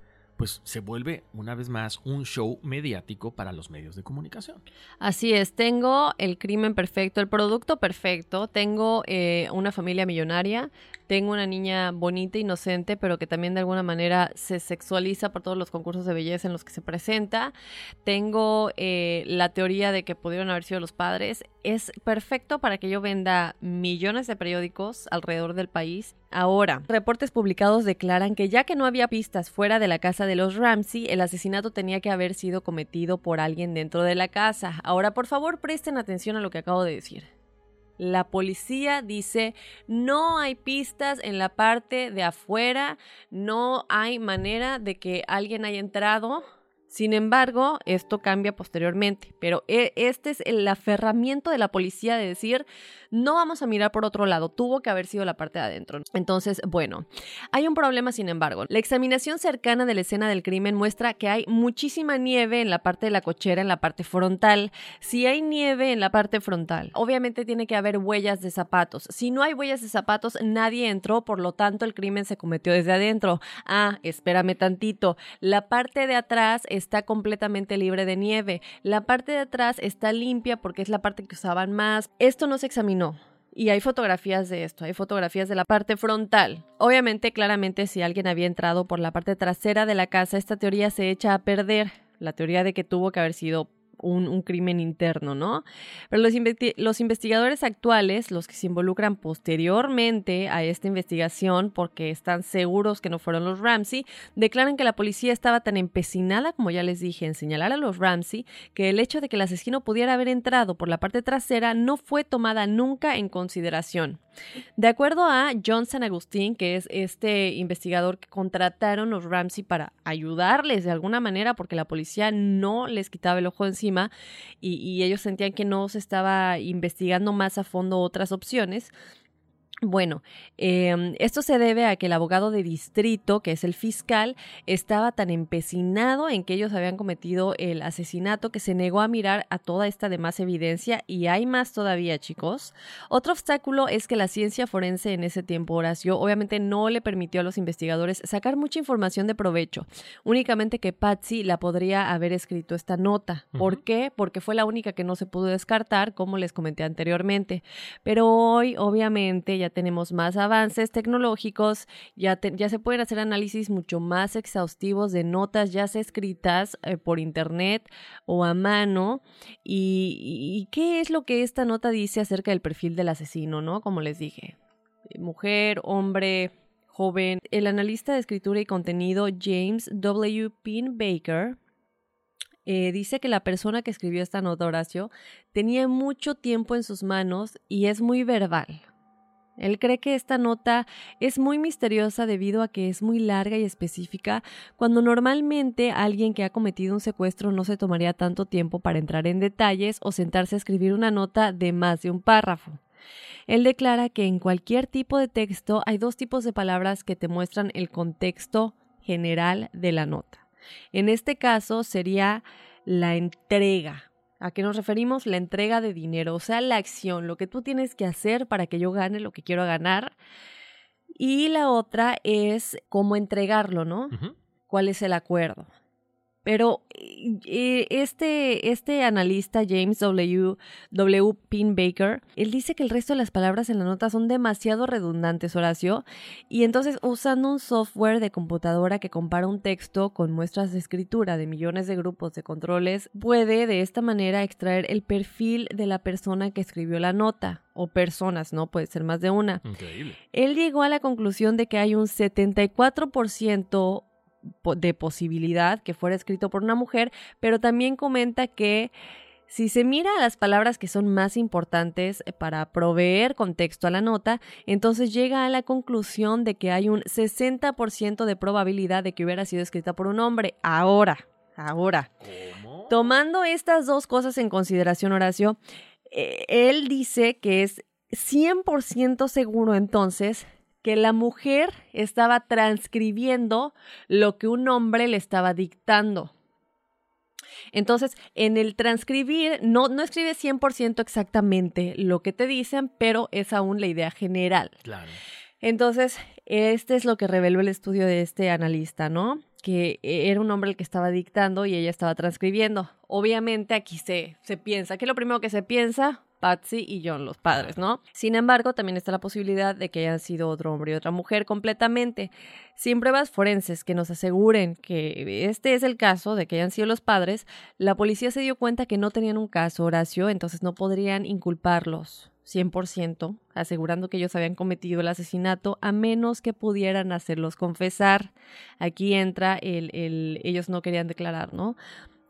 pues se vuelve una vez más un show mediático para los medios de comunicación. Así es, tengo el crimen perfecto, el producto perfecto, tengo eh, una familia millonaria, tengo una niña bonita, inocente, pero que también de alguna manera se sexualiza por todos los concursos de belleza en los que se presenta, tengo eh, la teoría de que pudieron haber sido los padres, es perfecto para que yo venda millones de periódicos alrededor del país. Ahora, reportes publicados declaran que ya que no había pistas fuera de la casa de los Ramsey, el asesinato tenía que haber sido cometido por alguien dentro de la casa. Ahora, por favor, presten atención a lo que acabo de decir. La policía dice, no hay pistas en la parte de afuera, no hay manera de que alguien haya entrado. Sin embargo, esto cambia posteriormente, pero e- este es el aferramiento de la policía de decir, no vamos a mirar por otro lado, tuvo que haber sido la parte de adentro. Entonces, bueno, hay un problema, sin embargo. La examinación cercana de la escena del crimen muestra que hay muchísima nieve en la parte de la cochera, en la parte frontal. Si hay nieve en la parte frontal, obviamente tiene que haber huellas de zapatos. Si no hay huellas de zapatos, nadie entró, por lo tanto el crimen se cometió desde adentro. Ah, espérame tantito. La parte de atrás está completamente libre de nieve. La parte de atrás está limpia porque es la parte que usaban más. Esto no se examinó. Y hay fotografías de esto, hay fotografías de la parte frontal. Obviamente, claramente, si alguien había entrado por la parte trasera de la casa, esta teoría se echa a perder. La teoría de que tuvo que haber sido un, crimen interno, ¿no? Pero los, los investigadores actuales, los que se involucran posteriormente a esta investigación, porque están seguros que no fueron los Ramsey, declaran que la policía estaba tan empecinada, como ya les dije, en señalar a los Ramsey, que el hecho de que el asesino pudiera haber entrado por la parte trasera no fue tomada nunca en consideración. De acuerdo a John San Agustín, que es este investigador que contrataron los Ramsey para ayudarles de alguna manera, porque la policía no les quitaba el ojo de y ellos sentían que no se estaba investigando más a fondo otras opciones. Bueno, eh, esto se debe a que el abogado de distrito, que es el fiscal, estaba tan empecinado en que ellos habían cometido el asesinato que se negó a mirar a toda esta demás evidencia y hay más todavía, chicos. Otro obstáculo es que la ciencia forense en ese tiempo, Horacio, obviamente no le permitió a los investigadores sacar mucha información de provecho, únicamente que Patsy la podría haber escrito esta nota. ¿Por qué? Porque fue la única que no se pudo descartar, como les comenté anteriormente. Pero hoy, obviamente, ya tenemos más avances tecnológicos, ya, se pueden hacer análisis mucho más exhaustivos de notas ya escritas eh, por internet o a mano. Y, qué es lo que esta nota dice acerca del perfil del asesino, ¿no? Como les dije, mujer, hombre, joven. El analista de escritura y contenido James W. Pin Baker eh, dice que la persona que escribió esta nota, Horacio, tenía mucho tiempo en sus manos y es muy verbal. Él cree que esta nota es muy misteriosa debido a que es muy larga y específica, cuando normalmente alguien que ha cometido un secuestro no se tomaría tanto tiempo para entrar en detalles o sentarse a escribir una nota de más de un párrafo. Él declara que en cualquier tipo de texto hay dos tipos de palabras que te muestran el contexto general de la nota. En este caso sería la entrega. ¿A qué nos referimos? La entrega de dinero, o sea, la acción, lo que tú tienes que hacer para que yo gane lo que quiero ganar. Y la otra es cómo entregarlo, ¿no? ¿Cuál es el acuerdo? Pero eh, este, este analista, James W. W. Pin Baker, él dice que el resto de las palabras en la nota son demasiado redundantes, Horacio, y entonces usando un software de computadora que compara un texto con muestras de escritura de millones de grupos de controles, puede de esta manera extraer el perfil de la persona que escribió la nota, o personas, ¿no? Puede ser más de una. Increíble. Él llegó a la conclusión de que hay un 74% po- de posibilidad que fuera escrito por una mujer, pero también comenta que si se mira a las palabras que son más importantes eh, para proveer contexto a la nota, entonces llega a la conclusión de que hay un 60% de probabilidad de que hubiera sido escrita por un hombre. Ahora, ahora. Tomando estas dos cosas en consideración, Horacio, eh, él dice que es 100% seguro entonces que la mujer estaba transcribiendo lo que un hombre le estaba dictando. Entonces, en el transcribir, no, no escribe 100% exactamente lo que te dicen, pero es aún la idea general. Claro. Entonces, este es lo que reveló el estudio de este analista, ¿no? Que era un hombre el que estaba dictando y ella estaba transcribiendo. Obviamente aquí se, se piensa, ¿qué es lo primero que se piensa? Patsy y John, los padres, ¿no? Sin embargo, también está la posibilidad de que hayan sido otro hombre y otra mujer completamente. Sin pruebas forenses que nos aseguren que este es el caso de que hayan sido los padres, la policía se dio cuenta que no tenían un caso, Horacio, entonces no podrían inculparlos 100%, asegurando que ellos habían cometido el asesinato, a menos que pudieran hacerlos confesar. Aquí entra el, el ellos no querían declarar, ¿no?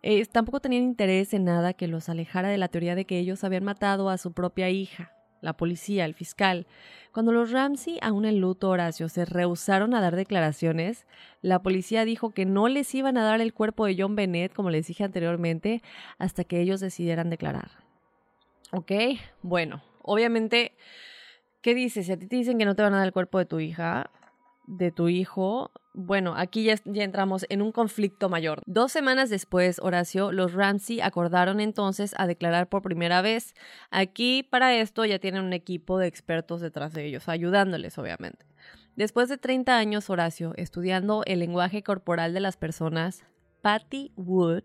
Eh, tampoco tenían interés en nada que los alejara de la teoría de que ellos habían matado a su propia hija. La policía, el fiscal. Cuando los Ramsey, aún en luto Horacio, se rehusaron a dar declaraciones, la policía dijo que no les iban a dar el cuerpo de John Bennett, como les dije anteriormente, hasta que ellos decidieran declarar. ¿Ok? Bueno, obviamente, ¿qué dices? Si a ti te dicen que no te van a dar el cuerpo de tu hija, de tu hijo, bueno, aquí ya, entramos en un conflicto mayor. Dos semanas después, Horacio, los Ramsey acordaron entonces a declarar por primera vez. Aquí, para esto, ya tienen un equipo de expertos detrás de ellos, ayudándoles, obviamente. Después de 30 años, Horacio, estudiando el lenguaje corporal de las personas, Patty Wood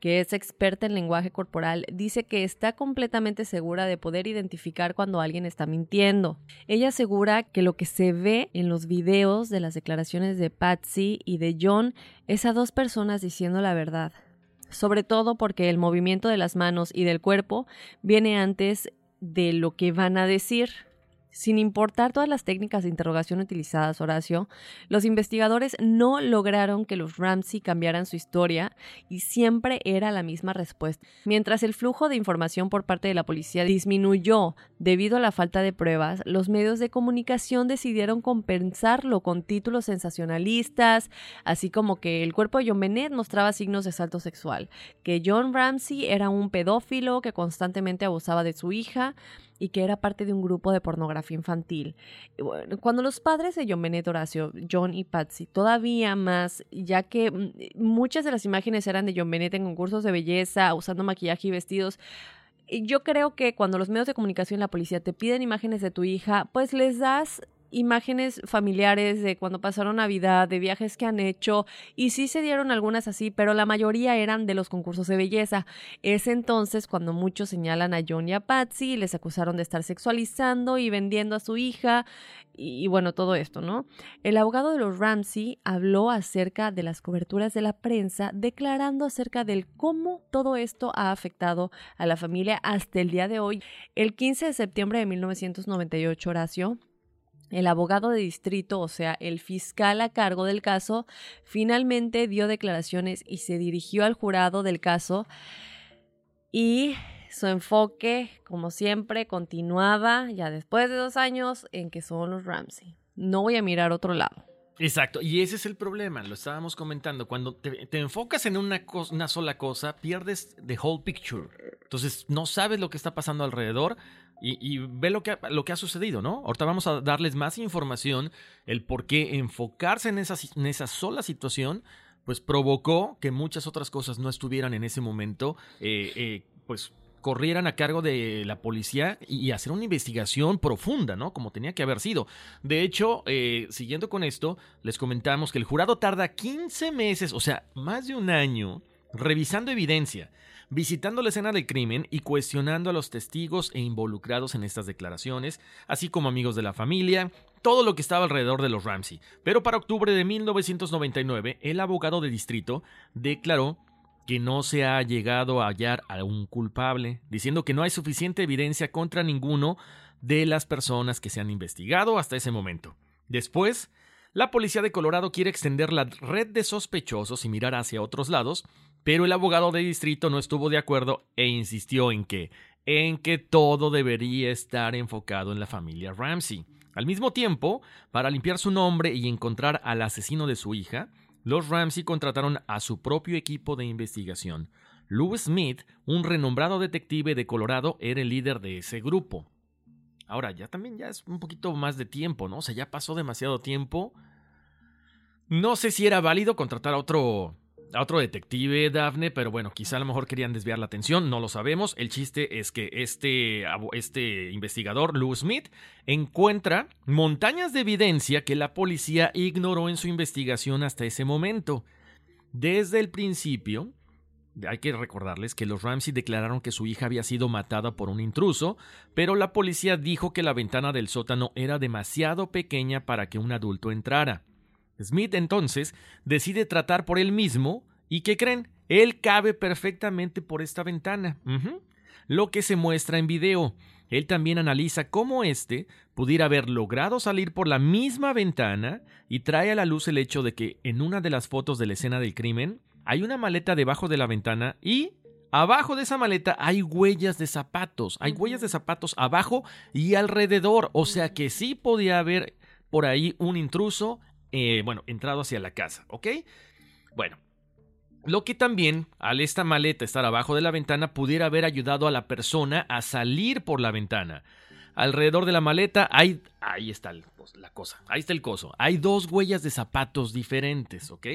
que es experta en lenguaje corporal, dice que está completamente segura de poder identificar cuando alguien está mintiendo. Ella asegura que lo que se ve en los videos de las declaraciones de Patsy y de John es a dos personas diciendo la verdad. Sobre todo porque el movimiento de las manos y del cuerpo viene antes de lo que van a decir. Sin importar todas las técnicas de interrogación utilizadas, Horacio, los investigadores no lograron que los Ramsey cambiaran su historia y siempre era la misma respuesta. Mientras el flujo de información por parte de la policía disminuyó debido a la falta de pruebas, los medios de comunicación decidieron compensarlo con títulos sensacionalistas, así como que el cuerpo de John Bennett mostraba signos de asalto sexual, que John Ramsey era un pedófilo que constantemente abusaba de su hija, y que era parte de un grupo de pornografía infantil. Cuando los padres de John Bennett Horacio, John y Patsy, todavía más, ya que mm, muchas de las imágenes eran de John Bennett en concursos de belleza, usando maquillaje y vestidos, yo creo que cuando los medios de comunicación y la policía te piden imágenes de tu hija, pues les das imágenes familiares de cuando pasaron Navidad, de viajes que han hecho, y sí se dieron algunas así, pero la mayoría eran de los concursos de belleza. Es entonces cuando muchos señalan a John y a Patsy y les acusaron de estar sexualizando y vendiendo a su hija, y, y bueno, todo esto, ¿no? El abogado de los Ramsey habló acerca de las coberturas de la prensa, declarando acerca del cómo todo esto ha afectado a la familia hasta el día de hoy. El 15 de septiembre de 1998, Horacio, el abogado de distrito, o sea, el fiscal a cargo del caso, finalmente dio declaraciones y se dirigió al jurado del caso y su enfoque, como siempre, continuaba ya después de dos años en que son los Ramsey. No voy a mirar otro lado. Exacto, y ese es el problema, lo estábamos comentando, cuando te, enfocas en una, una sola cosa, pierdes the whole picture. Entonces no sabes lo que está pasando alrededor y, ve lo que, ha sucedido, ¿no? Ahorita vamos a darles más información, el por qué enfocarse en esa, en esa sola situación, pues provocó que muchas otras cosas no estuvieran en ese momento, eh, eh, pues corrieran a cargo de la policía y hacer una investigación profunda, ¿no? Como tenía que haber sido. De hecho, eh, siguiendo con esto, les comentamos que el jurado tarda 15 meses, o sea, más de un año, revisando evidencia visitando la escena del crimen y cuestionando a los testigos e involucrados en estas declaraciones, así como amigos de la familia, todo lo que estaba alrededor de los Ramsey. Pero para octubre de 1999, el abogado de distrito declaró que no se ha llegado a hallar a un culpable, diciendo que no hay suficiente evidencia contra ninguno de las personas que se han investigado hasta ese momento. Después, la policía de Colorado quiere extender la red de sospechosos y mirar hacia otros lados, pero el abogado de distrito no estuvo de acuerdo e insistió en que en que todo debería estar enfocado en la familia Ramsey. Al mismo tiempo, para limpiar su nombre y encontrar al asesino de su hija, los Ramsey contrataron a su propio equipo de investigación. Lou Smith, un renombrado detective de Colorado, era el líder de ese grupo. Ahora, ya también ya es un poquito más de tiempo, ¿no? O sea, ya pasó demasiado tiempo. No sé si era válido contratar a otro a otro detective, Daphne, pero bueno, quizá a lo mejor querían desviar la atención, no lo sabemos. El chiste es que este, este investigador, Lou Smith, encuentra montañas de evidencia que la policía ignoró en su investigación hasta ese momento. Desde el principio, hay que recordarles que los Ramsey declararon que su hija había sido matada por un intruso, pero la policía dijo que la ventana del sótano era demasiado pequeña para que un adulto entrara. Smith entonces decide tratar por él mismo y ¿qué creen? Él cabe perfectamente por esta ventana. Lo que se muestra en video. Él también analiza cómo éste pudiera haber logrado salir por la misma ventana y trae a la luz el hecho de que en una de las fotos de la escena del crimen hay una maleta debajo de la ventana y abajo de esa maleta hay huellas de zapatos. Hay huellas de zapatos abajo y alrededor. O sea que sí podía haber por ahí un intruso eh, bueno, entrado hacia la casa, ¿ok? Bueno, lo que también, al esta maleta estar abajo de la ventana, pudiera haber ayudado a la persona a salir por la ventana. Alrededor de la maleta hay... Ahí está la cosa, ahí está el coso. Hay dos huellas de zapatos diferentes, ¿ok?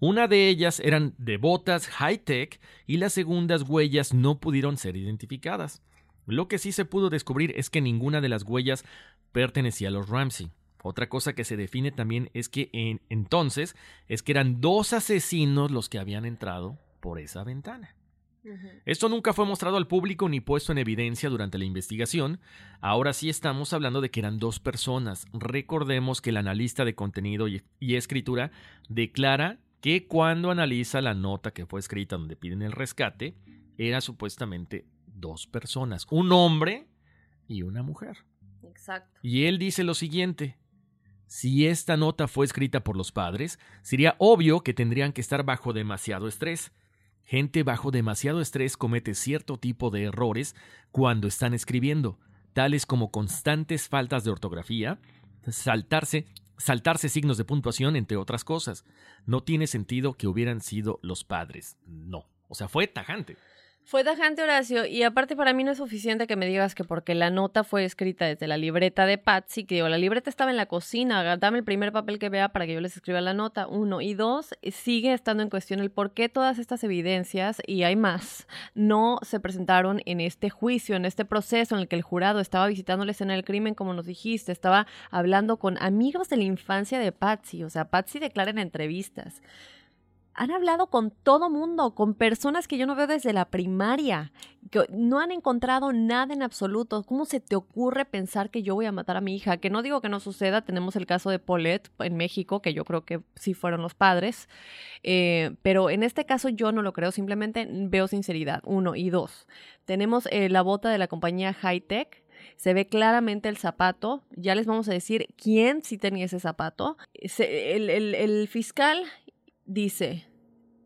Una de ellas eran de botas high-tech y las segundas huellas no pudieron ser identificadas. Lo que sí se pudo descubrir es que ninguna de las huellas pertenecía a los Ramsey. Otra cosa que se define también es que en, entonces es que eran dos asesinos los que habían entrado por esa ventana. Esto nunca fue mostrado al público ni puesto en evidencia durante la investigación. Ahora sí estamos hablando de que eran dos personas. Recordemos que el analista de contenido y, y escritura declara que cuando analiza la nota que fue escrita donde piden el rescate, era supuestamente dos personas, un hombre y una mujer. Exacto. Y él dice lo siguiente. Si esta nota fue escrita por los padres, sería obvio que tendrían que estar bajo demasiado estrés. Gente bajo demasiado estrés comete cierto tipo de errores cuando están escribiendo, tales como constantes faltas de ortografía, saltarse, saltarse signos de puntuación, entre otras cosas. No tiene sentido que hubieran sido los padres. No. O sea, fue tajante. Fue tajante, Horacio, y aparte para mí no es suficiente que me digas que porque la nota fue escrita desde la libreta de Patsy, que digo, la libreta estaba en la cocina, dame el primer papel que vea para que yo les escriba la nota, uno. Y dos, sigue estando en cuestión el por qué todas estas evidencias, y hay más, no se presentaron en este juicio, en este proceso en el que el jurado estaba visitando la escena del crimen, como nos dijiste, estaba hablando con amigos de la infancia de Patsy, o sea, Patsy declara en entrevistas han hablado con todo mundo, con personas que yo no veo desde la primaria, que no han encontrado nada en absoluto. ¿Cómo se te ocurre pensar que yo voy a matar a mi hija? Que no digo que no suceda, tenemos el caso de Paulette en México, que yo creo que sí fueron los padres, eh, pero en este caso yo no lo creo, simplemente veo sinceridad, uno, y dos, tenemos eh, la bota de la compañía Hightech, se ve claramente el zapato. Ya les vamos a decir quién sí tenía ese zapato. el, fiscal dice,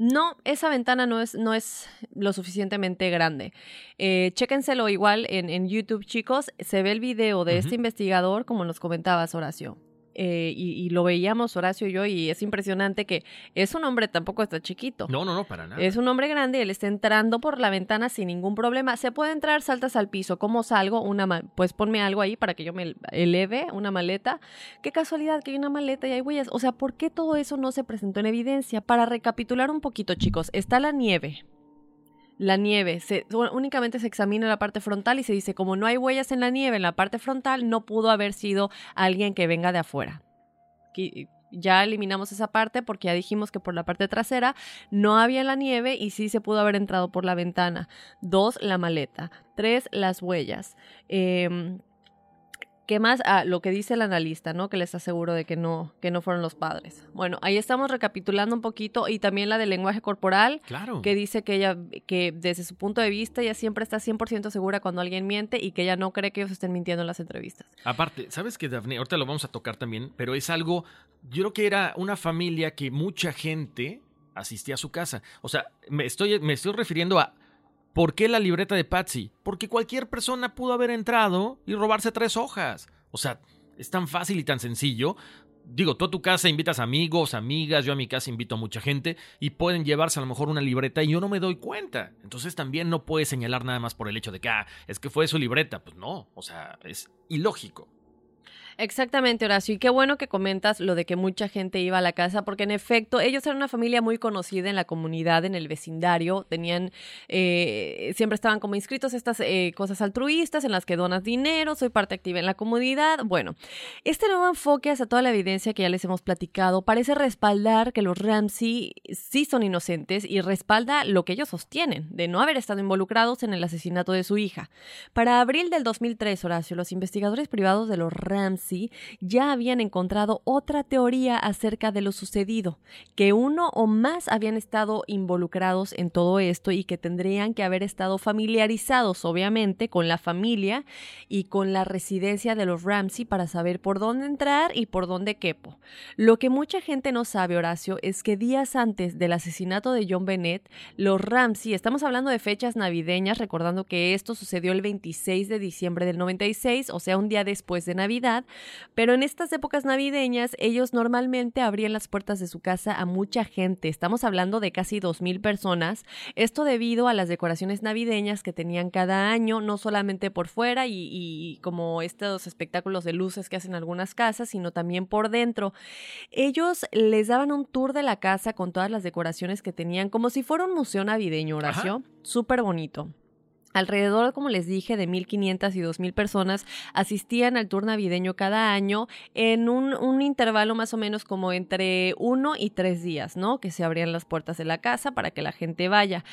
no, esa ventana no es, no es lo suficientemente grande. Eh, chéquenselo igual en, en, YouTube, chicos. Se ve el video de este investigador, como nos comentabas, Horacio. Eh, y, lo veíamos Horacio y yo y es impresionante que es un hombre tampoco está chiquito. No, no, no, para nada. Es un hombre grande, él está entrando por la ventana sin ningún problema. Se puede entrar, saltas al piso. ¿Cómo salgo? Una pues ponme algo ahí para que yo me eleve, una maleta. Qué casualidad que hay una maleta y hay huellas. O sea, ¿por qué todo eso no se presentó en evidencia? Para recapitular un poquito, chicos, está la nieve la nieve. Únicamente se examina la parte frontal y se dice, como no hay huellas en la nieve en la parte frontal, no pudo haber sido alguien que venga de afuera. Ya eliminamos esa parte porque ya dijimos que por la parte trasera no había la nieve y sí se pudo haber entrado por la ventana. Dos, la maleta. Tres, las huellas. Eh, ¿Qué más? Ah, lo que dice el analista, ¿no? Que les aseguro de que no, que no fueron los padres. Bueno, ahí estamos recapitulando un poquito y también la del lenguaje corporal, claro. que dice que ella, que desde su punto de vista, ella siempre está 100% segura cuando alguien miente y que ella no cree que ellos estén mintiendo en las entrevistas. Aparte, ¿sabes que Daphne? Ahorita lo vamos a tocar también, pero es algo, yo creo que era una familia que mucha gente asistía a su casa. O sea, me estoy, me estoy refiriendo a ¿Por qué la libreta de Patsy? Porque cualquier persona pudo haber entrado y robarse tres hojas. O sea, es tan fácil y tan sencillo. Digo, tú a tu casa invitas amigos, amigas, yo a mi casa invito a mucha gente y pueden llevarse a lo mejor una libreta y yo no me doy cuenta. Entonces también no puedes señalar nada más por el hecho de que, ah, es que fue su libreta. Pues no, o sea, es ilógico. Exactamente, Horacio. Y qué bueno que comentas lo de que mucha gente iba a la casa, porque en efecto, ellos eran una familia muy conocida en la comunidad, en el vecindario. Tenían, eh, siempre estaban como inscritos estas eh, cosas altruistas en las que donas dinero, soy parte activa en la comunidad. Bueno, este nuevo enfoque hacia toda la evidencia que ya les hemos platicado parece respaldar que los Ramsey sí son inocentes y respalda lo que ellos sostienen, de no haber estado involucrados en el asesinato de su hija. Para abril del 2003, Horacio, los investigadores privados de los Ramsey ya habían encontrado otra teoría acerca de lo sucedido, que uno o más habían estado involucrados en todo esto y que tendrían que haber estado familiarizados, obviamente, con la familia y con la residencia de los Ramsey para saber por dónde entrar y por dónde quepo. Lo que mucha gente no sabe, Horacio, es que días antes del asesinato de John Bennett, los Ramsey, estamos hablando de fechas navideñas, recordando que esto sucedió el 26 de diciembre del 96, o sea, un día después de Navidad, pero en estas épocas navideñas ellos normalmente abrían las puertas de su casa a mucha gente. Estamos hablando de casi 2.000 personas. Esto debido a las decoraciones navideñas que tenían cada año, no solamente por fuera y, y como estos espectáculos de luces que hacen algunas casas, sino también por dentro. Ellos les daban un tour de la casa con todas las decoraciones que tenían, como si fuera un museo navideño, Horacio. Súper bonito. Alrededor, como les dije, de 1.500 y 2.000 personas asistían al tour navideño cada año en un, un, intervalo más o menos como entre uno y tres días, ¿no? Que se abrían las puertas de la casa para que la gente vaya.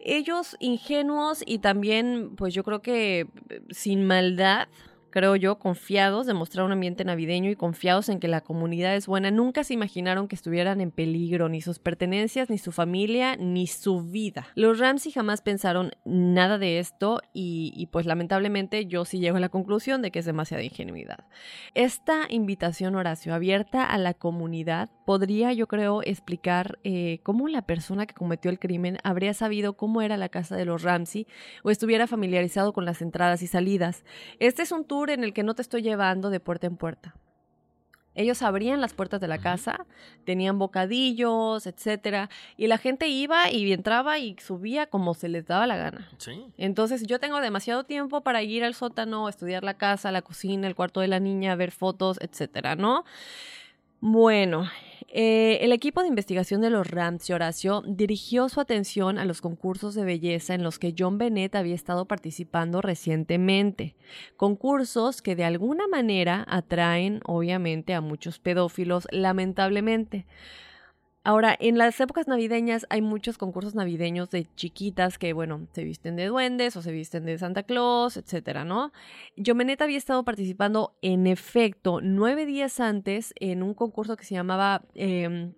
Ellos ingenuos y también, pues yo creo que sin maldad, creo yo, confiados de mostrar un ambiente navideño y confiados en que la comunidad es buena, nunca se imaginaron que estuvieran en peligro ni sus pertenencias, ni su familia, ni su vida. Los Ramsey jamás pensaron nada de esto y, pues lamentablemente yo sí llego a la conclusión de que es demasiada ingenuidad. Esta invitación, Horacio, abierta a la comunidad, podría yo creo explicar eh, cómo la persona que cometió el crimen habría sabido cómo era la casa de los Ramsey o estuviera familiarizado con las entradas y salidas. Este es un tour en el que no te estoy llevando de puerta en puerta. Ellos abrían las puertas de la casa, tenían bocadillos, etcétera, y la gente iba y entraba y subía como se les daba la gana. Sí. Entonces yo tengo demasiado tiempo para ir al sótano, estudiar la casa, la cocina, el cuarto de la niña, ver fotos, etcétera, ¿no? Bueno, eh, el equipo de investigación de los Ramsey, Horacio, dirigió su atención a los concursos de belleza en los que John Bennett había estado participando recientemente. Concursos que de alguna manera atraen, obviamente, a muchos pedófilos, lamentablemente. Ahora, en las épocas navideñas hay muchos concursos navideños de chiquitas que, bueno, se visten de duendes o se visten de Santa Claus, etcétera, ¿no? Jomenet había estado participando, en efecto, nueve días antes en un concurso que se llamaba eh,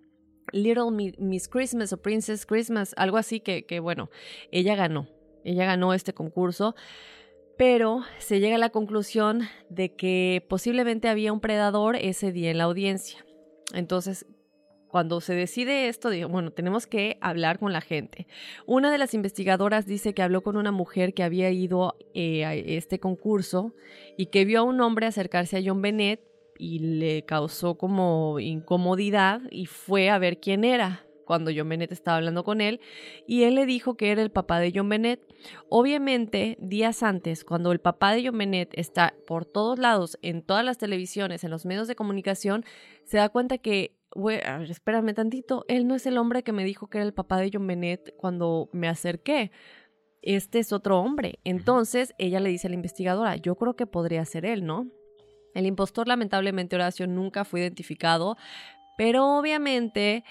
Little Miss Christmas o Princess Christmas, algo así que, que, bueno, ella ganó. Ella ganó este concurso pero se llega a la conclusión de que posiblemente había un predador ese día en la audiencia. Entonces, cuando se decide esto, digo, bueno, tenemos que hablar con la gente. Una de las investigadoras dice que habló con una mujer que había ido eh, a este concurso y que vio a un hombre acercarse a John Bennett y le causó como incomodidad y fue a ver quién era cuando John Bennett estaba hablando con él y él le dijo que era el papá de John Bennett. Obviamente, días antes, cuando el papá de John Bennett está por todos lados, en todas las televisiones, en los medios de comunicación, se da cuenta que a ver, espérame tantito, él no es el hombre que me dijo que era el papá de John Bennett cuando me acerqué. Este es otro hombre. Entonces ella le dice a la investigadora, yo creo que podría ser él, ¿no? El impostor, lamentablemente, Horacio, nunca fue identificado, pero obviamente,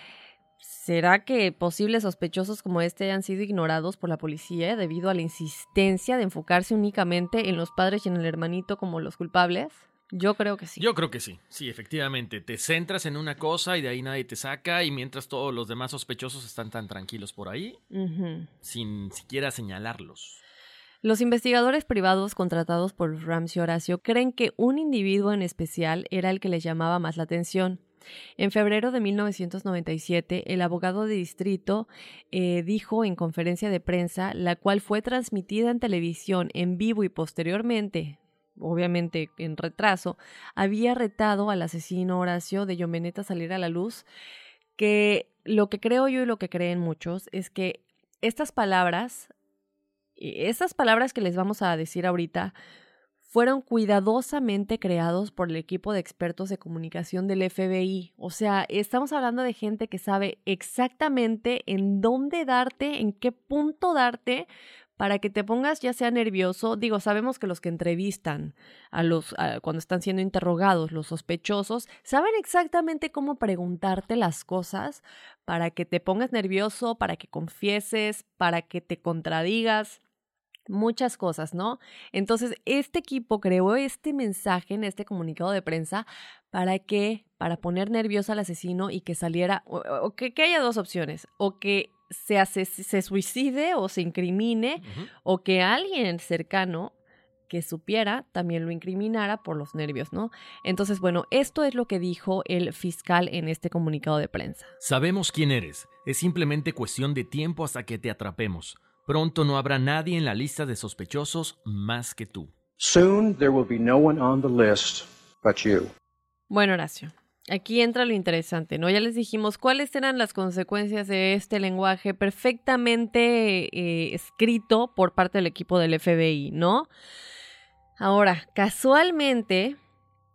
¿será que posibles sospechosos como este hayan sido ignorados por la policía debido a la insistencia de enfocarse únicamente en los padres y en el hermanito como los culpables? Yo creo que sí. Yo creo que sí, sí, efectivamente. Te centras en una cosa y de ahí nadie te saca y mientras todos los demás sospechosos están tan tranquilos por ahí, sin siquiera señalarlos. Los investigadores privados contratados por Ramsey Horacio creen que un individuo en especial era el que les llamaba más la atención. En febrero de 1997, el abogado de distrito eh, dijo en conferencia de prensa, la cual fue transmitida en televisión en vivo y posteriormente, obviamente en retraso, había retado al asesino Horacio de Yomeneta a salir a la luz, que lo que creo yo y lo que creen muchos es que estas palabras, estas palabras que les vamos a decir ahorita, fueron cuidadosamente creados por el equipo de expertos de comunicación del FBI. O sea, estamos hablando de gente que sabe exactamente en dónde darte, en qué punto darte para que te pongas ya sea nervioso. Digo, sabemos que los que entrevistan a los cuando están siendo interrogados, los sospechosos, saben exactamente cómo preguntarte las cosas para que te pongas nervioso, para que confieses, para que te contradigas muchas cosas, ¿no? Entonces, este equipo creó este mensaje en este comunicado de prensa para que, para poner nervioso al asesino y que saliera, o, o que, que, haya dos opciones, o que se, hace, se suicide o se incrimine, uh -huh. o que alguien cercano que supiera también lo incriminara por los nervios, ¿no? Entonces, bueno, esto es lo que dijo el fiscal en este comunicado de prensa. Sabemos quién eres, es simplemente cuestión de tiempo hasta que te atrapemos. Pronto no habrá nadie en la lista de sospechosos más que tú. Soon there will be no one on the list but you. Bueno, Horacio, aquí entra lo interesante, ¿no? Ya les dijimos cuáles eran las consecuencias de este lenguaje perfectamente eh, escrito por parte del equipo del FBI, ¿no? Ahora, casualmente,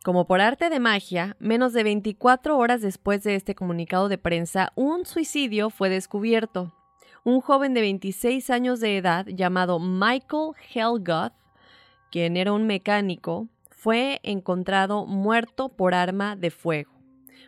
como por arte de magia, menos de 24 horas después de este comunicado de prensa, un suicidio fue descubierto un joven de 26 años de edad llamado Michael Helgoth, quien era un mecánico, fue encontrado muerto por arma de fuego.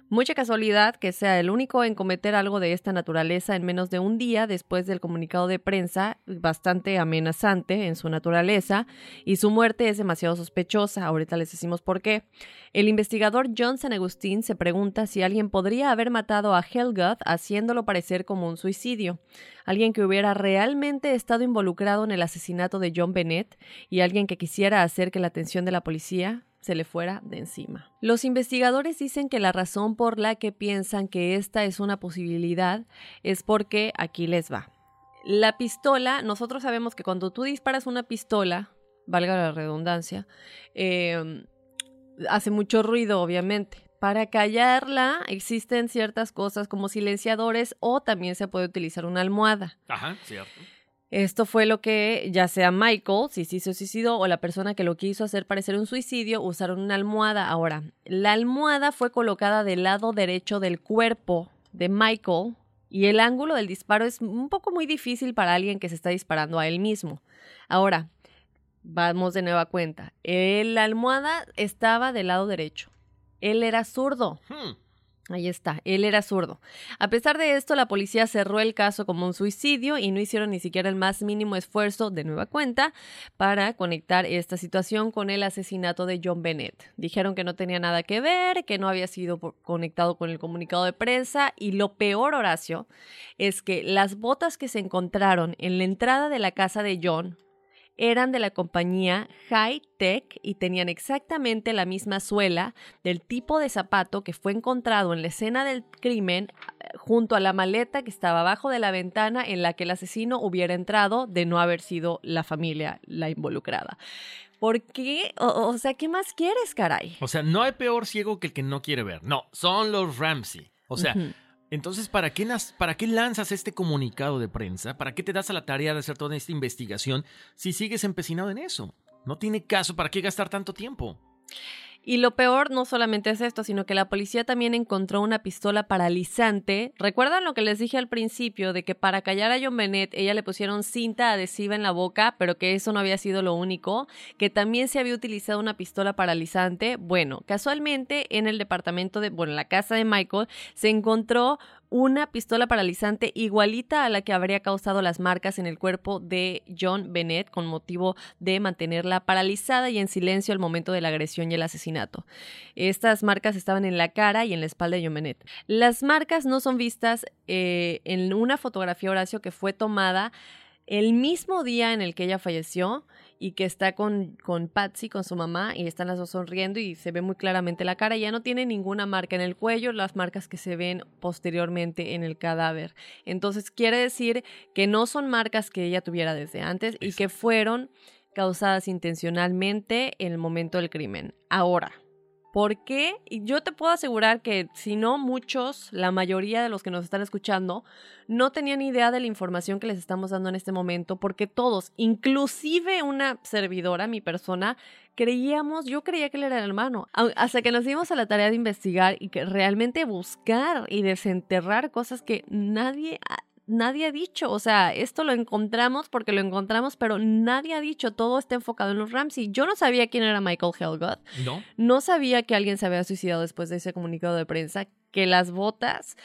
Mucha casualidad que sea el único en cometer algo de esta naturaleza en menos de un día después del comunicado de prensa, bastante amenazante en su naturaleza, y su muerte es demasiado sospechosa. Ahorita les decimos por qué. El investigador John San Agustín se pregunta si alguien podría haber matado a Helgoth haciéndolo parecer como un suicidio. Alguien que hubiera realmente estado involucrado en el asesinato de John Bennett y alguien que quisiera hacer que la atención de la policía se le fuera de encima. Los investigadores dicen que la razón por la que piensan que esta es una posibilidad es porque aquí les va. La pistola, nosotros sabemos que cuando tú disparas una pistola, valga la redundancia, eh, hace mucho ruido, obviamente. Para callarla existen ciertas cosas como silenciadores o también se puede utilizar una almohada. Ajá, cierto. Esto fue lo que ya sea Michael, si sí se suicidó, o la persona que lo quiso hacer parecer un suicidio, usaron una almohada. Ahora, la almohada fue colocada del lado derecho del cuerpo de Michael y el ángulo del disparo es un poco muy difícil para alguien que se está disparando a él mismo. Ahora, vamos de nueva cuenta. La almohada estaba del lado derecho. Él era zurdo. Hmm. Ahí está, él era zurdo. A pesar de esto, la policía cerró el caso como un suicidio y no hicieron ni siquiera el más mínimo esfuerzo de nueva cuenta para conectar esta situación con el asesinato de John Bennett. Dijeron que no tenía nada que ver, que no había sido conectado con el comunicado de prensa y lo peor, Horacio, es que las botas que se encontraron en la entrada de la casa de John eran de la compañía High Tech y tenían exactamente la misma suela del tipo de zapato que fue encontrado en la escena del crimen eh, junto a la maleta que estaba abajo de la ventana en la que el asesino hubiera entrado de no haber sido la familia la involucrada. ¿Por qué? O, o sea, ¿qué más quieres, caray? O sea, no hay peor ciego que el que no quiere ver. No, son los Ramsey. O sea. Entonces, ¿para qué, nas- ¿para qué lanzas este comunicado de prensa? ¿Para qué te das a la tarea de hacer toda esta investigación si sigues empecinado en eso? No tiene caso, ¿para qué gastar tanto tiempo? Y lo peor no solamente es esto, sino que la policía también encontró una pistola paralizante. ¿Recuerdan lo que les dije al principio de que para callar a John Bennett ella le pusieron cinta adhesiva en la boca, pero que eso no había sido lo único? Que también se había utilizado una pistola paralizante. Bueno, casualmente en el departamento de, bueno, en la casa de Michael se encontró una pistola paralizante igualita a la que habría causado las marcas en el cuerpo de John Bennett con motivo de mantenerla paralizada y en silencio al momento de la agresión y el asesinato. Estas marcas estaban en la cara y en la espalda de John Bennett. Las marcas no son vistas eh, en una fotografía, Horacio, que fue tomada el mismo día en el que ella falleció y que está con, con Patsy, con su mamá, y están las dos sonriendo y se ve muy claramente la cara. Ya no tiene ninguna marca en el cuello, las marcas que se ven posteriormente en el cadáver. Entonces quiere decir que no son marcas que ella tuviera desde antes y que fueron causadas intencionalmente en el momento del crimen. Ahora, ¿Por qué? Y yo te puedo asegurar que si no muchos, la mayoría de los que nos están escuchando, no tenían idea de la información que les estamos dando en este momento, porque todos, inclusive una servidora, mi persona, creíamos, yo creía que él era el hermano, hasta que nos dimos a la tarea de investigar y que realmente buscar y desenterrar cosas que nadie nadie ha dicho, o sea, esto lo encontramos porque lo encontramos, pero nadie ha dicho, todo está enfocado en los Ramsey. Yo no sabía quién era Michael Helgoth, ¿No? no sabía que alguien se había suicidado después de ese comunicado de prensa, que las botas,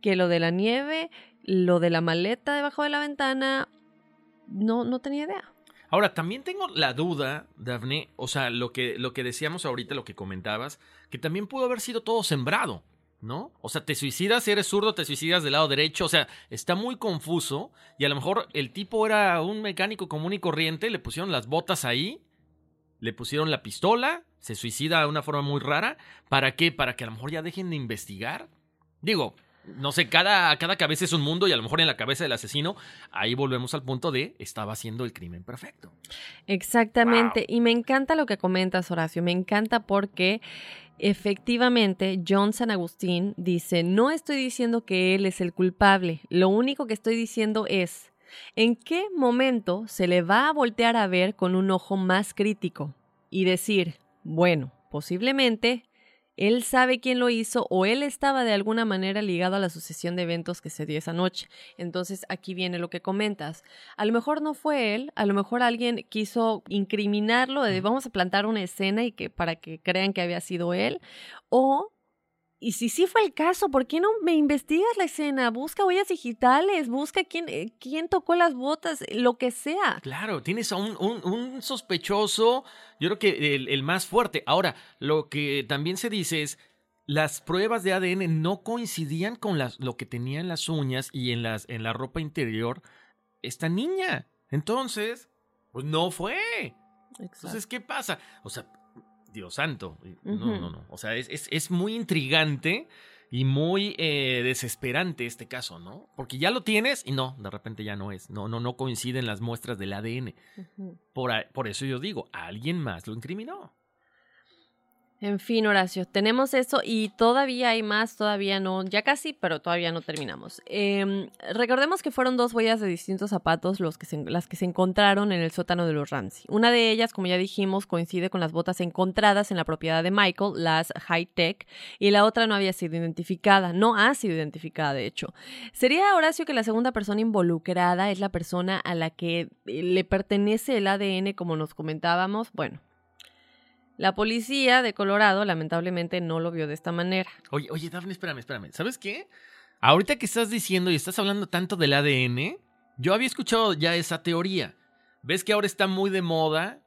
que lo de la nieve, lo de la maleta debajo de la ventana, no, no tenía idea. Ahora, también tengo la duda, Daphne, o sea, lo que, lo que decíamos ahorita, lo que comentabas, que también pudo haber sido todo sembrado, ¿no? O sea, te suicidas, si eres zurdo, te suicidas del lado derecho, o sea, está muy confuso y a lo mejor el tipo era un mecánico común y corriente, le pusieron las botas ahí, le pusieron la pistola, se suicida de una forma muy rara, ¿para qué? Para que a lo mejor ya dejen de investigar. Digo, no sé, cada, cada cabeza es un mundo y a lo mejor en la cabeza del asesino, ahí volvemos al punto de estaba haciendo el crimen perfecto. Exactamente. Y me encanta lo que comentas, Horacio. Me encanta porque efectivamente John San Agustín dice, no estoy diciendo que él es el culpable. Lo único que estoy diciendo es, ¿en qué momento se le va a voltear a ver con un ojo más crítico y decir, bueno, posiblemente él sabe quién lo hizo o él estaba de alguna manera ligado a la sucesión de eventos que se dio esa noche. Entonces aquí viene lo que comentas. A lo mejor no fue él, a lo mejor alguien quiso incriminarlo, de vamos a plantar una escena y que para que crean que había sido él, o y si sí fue el caso, ¿por qué no me investigas la escena? Busca huellas digitales, busca quién, eh, quién tocó las botas, lo que sea. Claro, tienes a un, un, un sospechoso, yo creo que el, el, más fuerte. Ahora, lo que también se dice es, las pruebas de ADN no coincidían con las, lo que tenía en las uñas y en, las, en la ropa interior esta niña. Entonces, pues no fue. Exacto. Entonces, ¿qué pasa? O sea, Dios santo. No, no, no. O sea, es, es, es muy intrigante y muy eh, desesperante este caso, ¿no? Porque ya lo tienes y no, de repente ya no es. No, no, no coinciden las muestras del ADN. Uh -huh. por, por eso yo digo, alguien más lo incriminó. En fin, Horacio, tenemos eso y todavía hay más, todavía no, ya casi, pero todavía no terminamos. Eh, recordemos que fueron dos huellas de distintos zapatos los que se, las que se encontraron en el sótano de los Ramsey. Una de ellas, como ya dijimos, coincide con las botas encontradas en la propiedad de Michael, las High Tech, y la otra no había sido identificada, no ha sido identificada, de hecho. Sería, Horacio, que la segunda persona involucrada es la persona a la que le pertenece el ADN, como nos comentábamos. Bueno, la policía de Colorado lamentablemente no lo vio de esta manera. Oye, oye, Daphne, espérame, espérame. ¿Sabes qué? Ahorita que estás diciendo y estás hablando tanto del ADN, yo había escuchado ya esa teoría. ¿Ves que ahora está muy de moda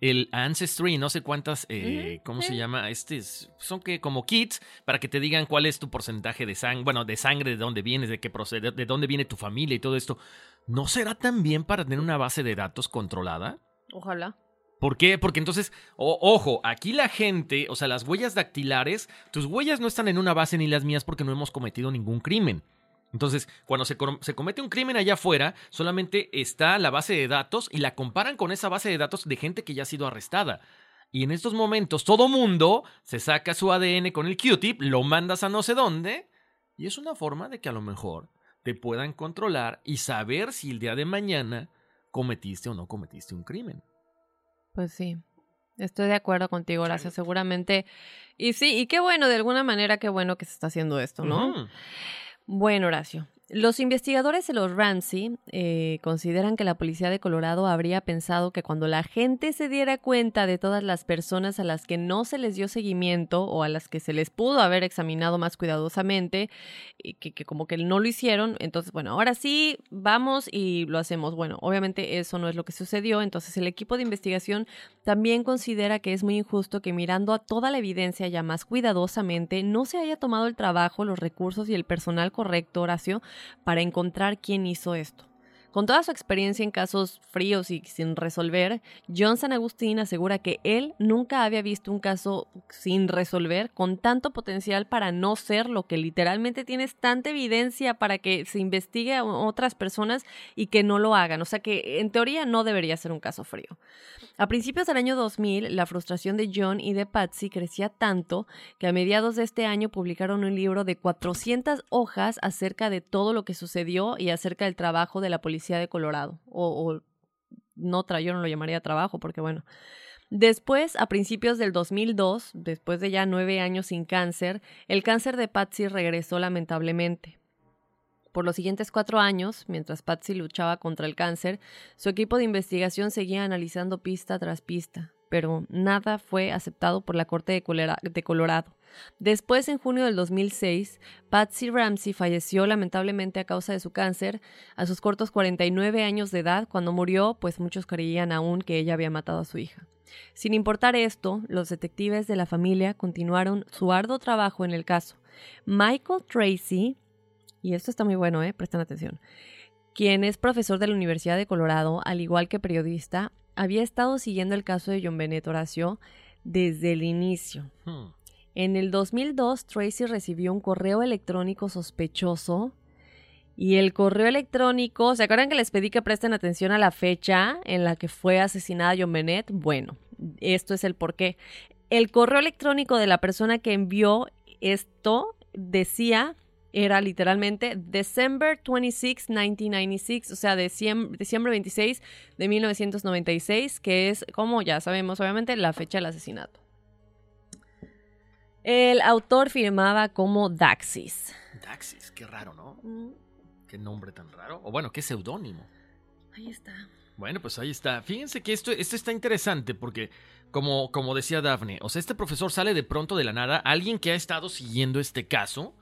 el Ancestry, no sé cuántas, eh, ¿cómo se llama? Este son que como kits para que te digan cuál es tu porcentaje de sangre, bueno, de sangre, de dónde vienes, de qué procede, de dónde viene tu familia y todo esto. ¿No será también para tener una base de datos controlada? Ojalá. ¿Por qué? Porque entonces, ojo, aquí la gente, o sea, las huellas dactilares, tus huellas no están en una base ni las mías porque no hemos cometido ningún crimen. Entonces, cuando se, se, comete un crimen allá afuera, solamente está la base de datos y la comparan con esa base de datos de gente que ya ha sido arrestada. Y en estos momentos, todo mundo se saca su ADN con el Q-tip, lo mandas a no sé dónde, y es una forma de que a lo mejor te puedan controlar y saber si el día de mañana cometiste o no cometiste un crimen. Pues sí, estoy de acuerdo contigo, Horacio, seguramente. Y sí, y qué bueno, de alguna manera, qué bueno que se está haciendo esto, ¿no? Uh -huh. Bueno, Horacio, los investigadores de los Ramsey eh, consideran que la policía de Colorado habría pensado que cuando la gente se diera cuenta de todas las personas a las que no se les dio seguimiento o a las que se les pudo haber examinado más cuidadosamente, y que, que como que no lo hicieron, entonces, bueno, ahora sí, vamos y lo hacemos. Bueno, obviamente eso no es lo que sucedió, entonces el equipo de investigación también considera que es muy injusto que mirando a toda la evidencia ya más cuidadosamente no se haya tomado el trabajo, los recursos y el personal correcto, Horacio, para encontrar quién hizo esto. Con toda su experiencia en casos fríos y sin resolver, John San Agustín asegura que él nunca había visto un caso sin resolver con tanto potencial para no ser lo que literalmente tienes tanta evidencia para que se investigue a otras personas y que no lo hagan. O sea que en teoría no debería ser un caso frío. A principios del año 2000, la frustración de John y de Patsy crecía tanto que a mediados de este año publicaron un libro de 400 hojas acerca de todo lo que sucedió y acerca del trabajo de la policía de Colorado. O, o no, yo no lo llamaría trabajo porque bueno. Después, a principios del 2002, después de ya nueve años sin cáncer, el cáncer de Patsy regresó lamentablemente. Por los siguientes cuatro años, mientras Patsy luchaba contra el cáncer, su equipo de investigación seguía analizando pista tras pista, pero nada fue aceptado por la Corte de Colorado. Después, en junio del 2006, Patsy Ramsey falleció lamentablemente a causa de su cáncer a sus cortos 49 años de edad. Cuando murió, pues muchos creían aún que ella había matado a su hija. Sin importar esto, los detectives de la familia continuaron su arduo trabajo en el caso. Michael Tracy, y esto está muy bueno, ¿eh? Presten atención, quien es profesor de la Universidad de Colorado, al igual que periodista, había estado siguiendo el caso de John Bennett Horacio desde el inicio. Hmm. En el 2002, Tracy recibió un correo electrónico sospechoso y el correo electrónico, ¿se acuerdan que les pedí que presten atención a la fecha en la que fue asesinada John Bennett? Bueno, esto es el porqué. El correo electrónico de la persona que envió esto decía era literalmente December 26, 1996, o sea, diciembre, diciembre 26 de 1996, que es, como ya sabemos, obviamente, la fecha del asesinato. El autor firmaba como Daxis. Daxis, qué raro, ¿no? Qué nombre tan raro. O bueno, qué seudónimo. Ahí está. Bueno, pues ahí está. Fíjense que esto, esto está interesante porque, como, como decía Daphne, o sea, este profesor sale de pronto de la nada, alguien que ha estado siguiendo este caso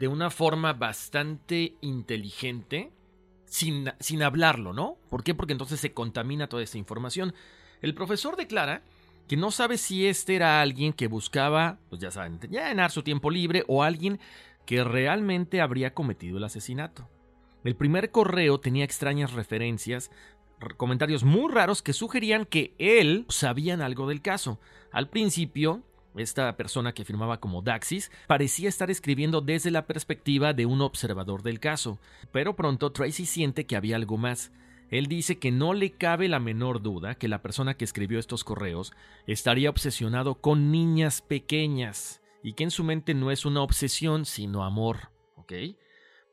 de una forma bastante inteligente, sin, sin hablarlo, ¿no? ¿Por qué? Porque entonces se contamina toda esta información. El profesor declara que no sabe si este era alguien que buscaba, pues ya saben, llenar su tiempo libre o alguien que realmente habría cometido el asesinato. El primer correo tenía extrañas referencias, comentarios muy raros que sugerían que él sabían algo del caso. Al principio, esta persona que firmaba como Daxis parecía estar escribiendo desde la perspectiva de un observador del caso, pero pronto Tracy siente que había algo más. Él dice que no le cabe la menor duda que la persona que escribió estos correos estaría obsesionado con niñas pequeñas y que en su mente no es una obsesión sino amor. ¿Ok?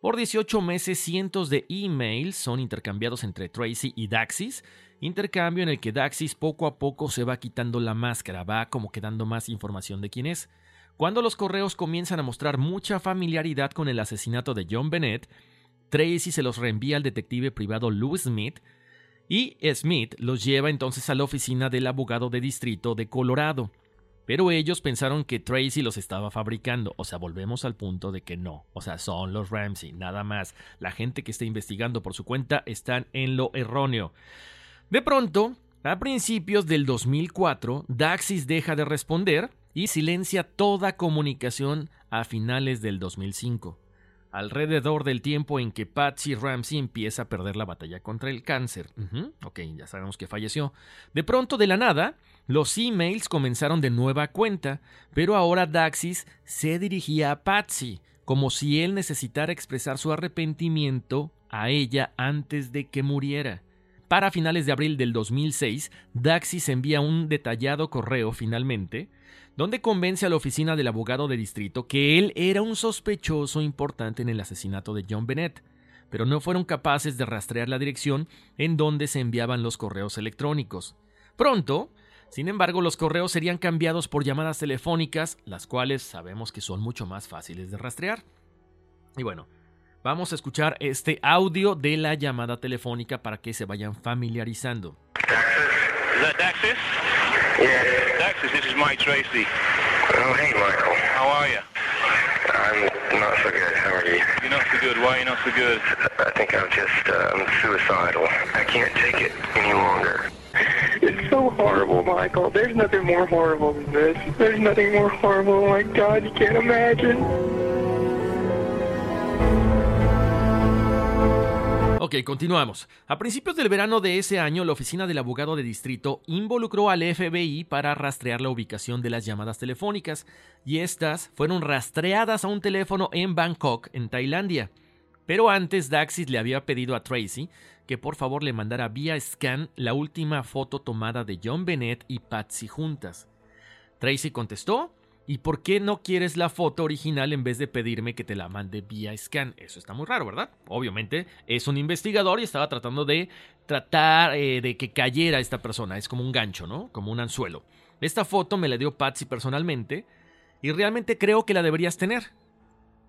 Por 18 meses cientos de emails son intercambiados entre Tracy y Daxis, intercambio en el que Daxis poco a poco se va quitando la máscara, va como quedando más información de quién es. Cuando los correos comienzan a mostrar mucha familiaridad con el asesinato de John Bennett, Tracy se los reenvía al detective privado Lou Smith y Smith los lleva entonces a la oficina del abogado de distrito de Colorado. Pero ellos pensaron que Tracy los estaba fabricando. O sea, volvemos al punto de que no. O sea, son los Ramsey, nada más. La gente que está investigando por su cuenta están en lo erróneo. De pronto, a principios del 2004, Daxis deja de responder y silencia toda comunicación a finales del 2005 alrededor del tiempo en que Patsy Ramsey empieza a perder la batalla contra el cáncer. Ok, ya sabemos que falleció. De pronto, de la nada, los emails comenzaron de nueva cuenta, pero ahora Daxis se dirigía a Patsy, como si él necesitara expresar su arrepentimiento a ella antes de que muriera. Para finales de abril del 2006, Daxis envía un detallado correo finalmente, donde convence a la oficina del abogado de distrito que él era un sospechoso importante en el asesinato de John Bennett, pero no fueron capaces de rastrear la dirección en donde se enviaban los correos electrónicos. Pronto, sin embargo, los correos serían cambiados por llamadas telefónicas, las cuales sabemos que son mucho más fáciles de rastrear. Y bueno, vamos a escuchar este audio de la llamada telefónica para que se vayan familiarizando. Yeah. Daxis, this is Mike Tracy. Oh, hey, Michael. How are you? I'm not so good. How are you? You're not so good. Why are you not so good? I think I'm just uh, I'm suicidal. I can't take it any longer. It's so horrible, Michael. There's nothing more horrible than this. There's nothing more horrible. Oh my God, you can't imagine. Ok, continuamos. A principios del verano de ese año, la oficina del abogado de distrito involucró al FBI para rastrear la ubicación de las llamadas telefónicas, y estas fueron rastreadas a un teléfono en Bangkok, en Tailandia. Pero antes Daxis le había pedido a Tracy que por favor le mandara vía scan la última foto tomada de John Bennett y Patsy juntas. Tracy contestó ¿Y por qué no quieres la foto original en vez de pedirme que te la mande vía scan? Eso está muy raro, ¿verdad? Obviamente es un investigador y estaba tratando de tratar eh, de que cayera esta persona. Es como un gancho, ¿no? Como un anzuelo. Esta foto me la dio Patsy personalmente y realmente creo que la deberías tener.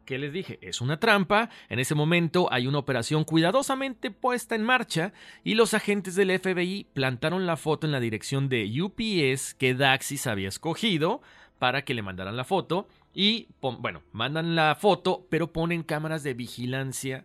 ¿Qué les dije? Es una trampa. En ese momento hay una operación cuidadosamente puesta en marcha y los agentes del FBI plantaron la foto en la dirección de UPS que Daxis había escogido para que le mandaran la foto. Y, bueno, mandan la foto, pero ponen cámaras de vigilancia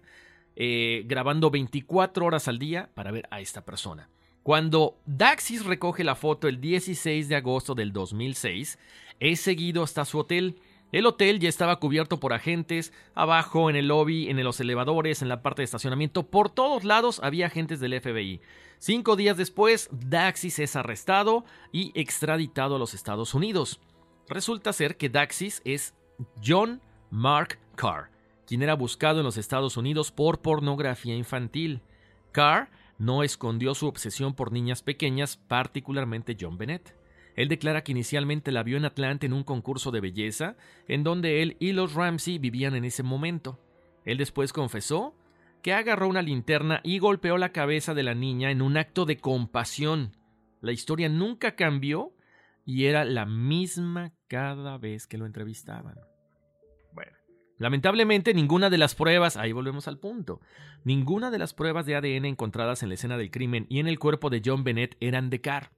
eh, grabando 24 horas al día para ver a esta persona. Cuando Daxis recoge la foto el 16 de agosto del 2006, es seguido hasta su hotel. El hotel ya estaba cubierto por agentes, abajo, en el lobby, en los elevadores, en la parte de estacionamiento, por todos lados había agentes del FBI. Cinco días después, Daxis es arrestado y extraditado a los Estados Unidos. Resulta ser que Daxis es John Mark Carr, quien era buscado en los Estados Unidos por pornografía infantil. Carr no escondió su obsesión por niñas pequeñas, particularmente John Bennett. Él declara que inicialmente la vio en Atlanta en un concurso de belleza, en donde él y los Ramsey vivían en ese momento. Él después confesó que agarró una linterna y golpeó la cabeza de la niña en un acto de compasión. La historia nunca cambió y era la misma cada vez que lo entrevistaban. Bueno, lamentablemente ninguna de las pruebas, ahí volvemos al punto, ninguna de las pruebas de ADN encontradas en la escena del crimen y en el cuerpo de John Bennett eran de Carr.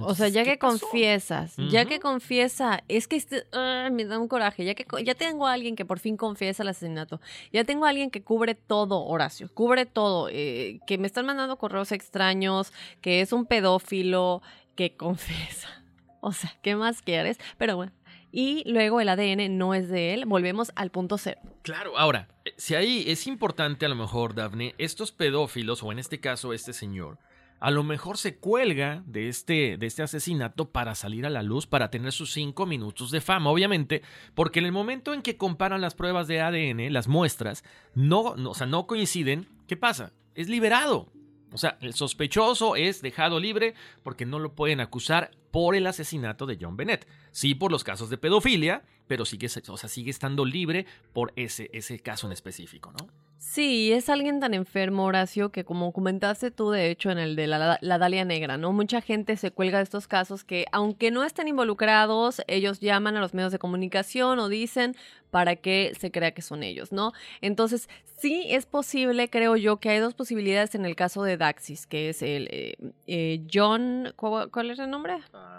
O sea, ya que confiesas, ya que confiesa, es que este, me da un coraje, ya que ya tengo a alguien que por fin confiesa el asesinato, ya tengo a alguien que cubre todo, Horacio, cubre todo, eh, que me están mandando correos extraños, que es un pedófilo, que [laughs] confiesa. [laughs] O sea, ¿qué más quieres? Pero bueno. Y luego el ADN no es de él, volvemos al punto cero. Claro, ahora, eh, si ahí es importante a lo mejor, Daphne, estos pedófilos, o en este caso este señor, a lo mejor se cuelga de este, de este asesinato para salir a la luz, para tener sus cinco minutos de fama, obviamente, porque en el momento en que comparan las pruebas de ADN, las muestras, no, no, o sea, no coinciden, ¿qué pasa? Es liberado. O sea, el sospechoso es dejado libre porque no lo pueden acusar por el asesinato de John Bennett. Sí por los casos de pedofilia, pero sigue, o sea, sigue estando libre por ese, ese caso en específico, ¿no? Sí, es alguien tan enfermo, Horacio, que como comentaste tú, de hecho, en el de la, la Dalia Negra, ¿no? Mucha gente se cuelga de estos casos que, aunque no estén involucrados, ellos llaman a los medios de comunicación o dicen para que se crea que son ellos, ¿no? Entonces, sí es posible, creo yo, que hay dos posibilidades en el caso de Daxis, que es el eh, eh, John, ¿cuál, cuál es el nombre?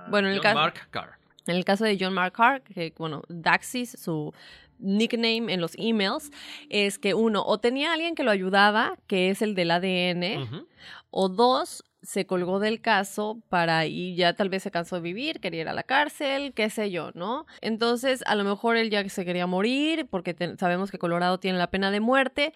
bueno, en el John caso... Mark Carr. En el caso de John Mark Carr, que bueno, Daxis, su nickname en los emails, es que uno, o tenía alguien que lo ayudaba, que es el del ADN, o dos, se colgó del caso para y ya tal vez se cansó de vivir, quería ir a la cárcel, qué sé yo, ¿no? Entonces, a lo mejor él ya se quería morir, porque te- sabemos que Colorado tiene la pena de muerte.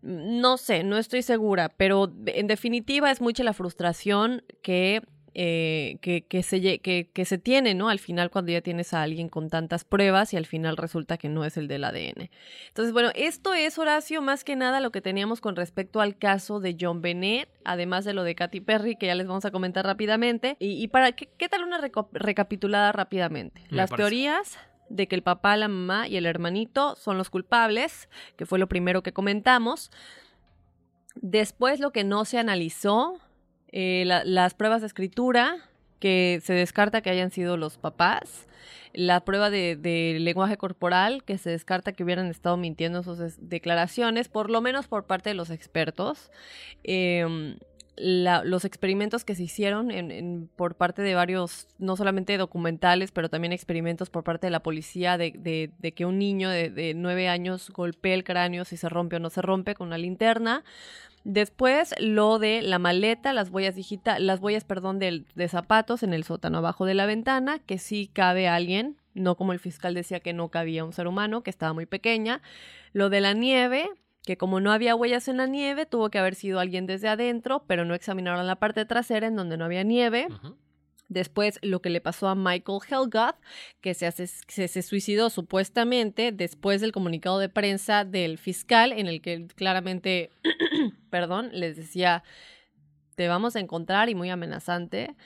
No sé, no estoy segura, pero en definitiva es mucha la frustración que eh, que, que, se, que, que se tiene, ¿no? Al final cuando ya tienes a alguien con tantas pruebas y al final resulta que no es el del ADN. Entonces, bueno, esto es, Horacio, más que nada lo que teníamos con respecto al caso de John Bennett, además de lo de Katy Perry, que ya les vamos a comentar rápidamente. Y, y para, ¿qué, qué tal una recapitulada rápidamente? Me Las parece. teorías de que el papá, la mamá y el hermanito son los culpables, que fue lo primero que comentamos. Después lo que no se analizó, eh, la- las pruebas de escritura, que se descarta que hayan sido los papás. La prueba de, lenguaje corporal, que se descarta que hubieran estado mintiendo en sus es- declaraciones, por lo menos por parte de los expertos. Em, los experimentos que se hicieron por parte de varios, no solamente documentales, pero también experimentos por parte de la policía de, que un niño de, nueve años golpee el cráneo si se rompe o no se rompe con una linterna. Después lo de la maleta, las huellas digitales, las huellas, perdón, de zapatos en el sótano abajo de la ventana, que sí cabe alguien, no como el fiscal decía que no cabía un ser humano, que estaba muy pequeña. Lo de la nieve, que como no había huellas en la nieve, tuvo que haber sido alguien desde adentro, pero no examinaron la parte trasera en donde no había nieve. Después, lo que le pasó a Michael Helgoth, que se, hace- se, se suicidó supuestamente después del comunicado de prensa del fiscal, en el que claramente, [clears throat] perdón, les decía, te vamos a encontrar y muy amenazante.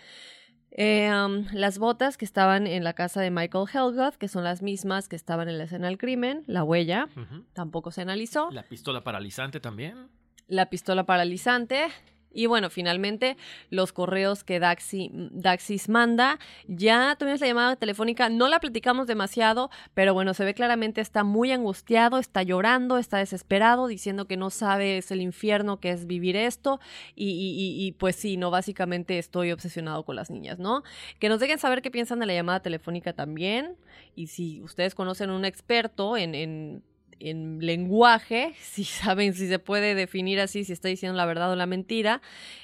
Eh, um, las botas que estaban en la casa de Michael Helgoth, que son las mismas que estaban en la escena del crimen, la huella, tampoco se analizó La pistola paralizante también. la pistola paralizante. Y bueno, finalmente los correos que Daxi, Daxis manda. Ya tuvimos la llamada telefónica, no la platicamos demasiado, pero bueno, se ve claramente está muy angustiado, está llorando, está desesperado, diciendo que no sabe es el infierno que es vivir esto. Y, pues sí, no, básicamente estoy obsesionado con las niñas, ¿no? Que nos dejen saber qué piensan de la llamada telefónica también. Y si ustedes conocen un experto en, en en lenguaje, [laughs] si saben si se puede definir así, si está diciendo la verdad o la mentira,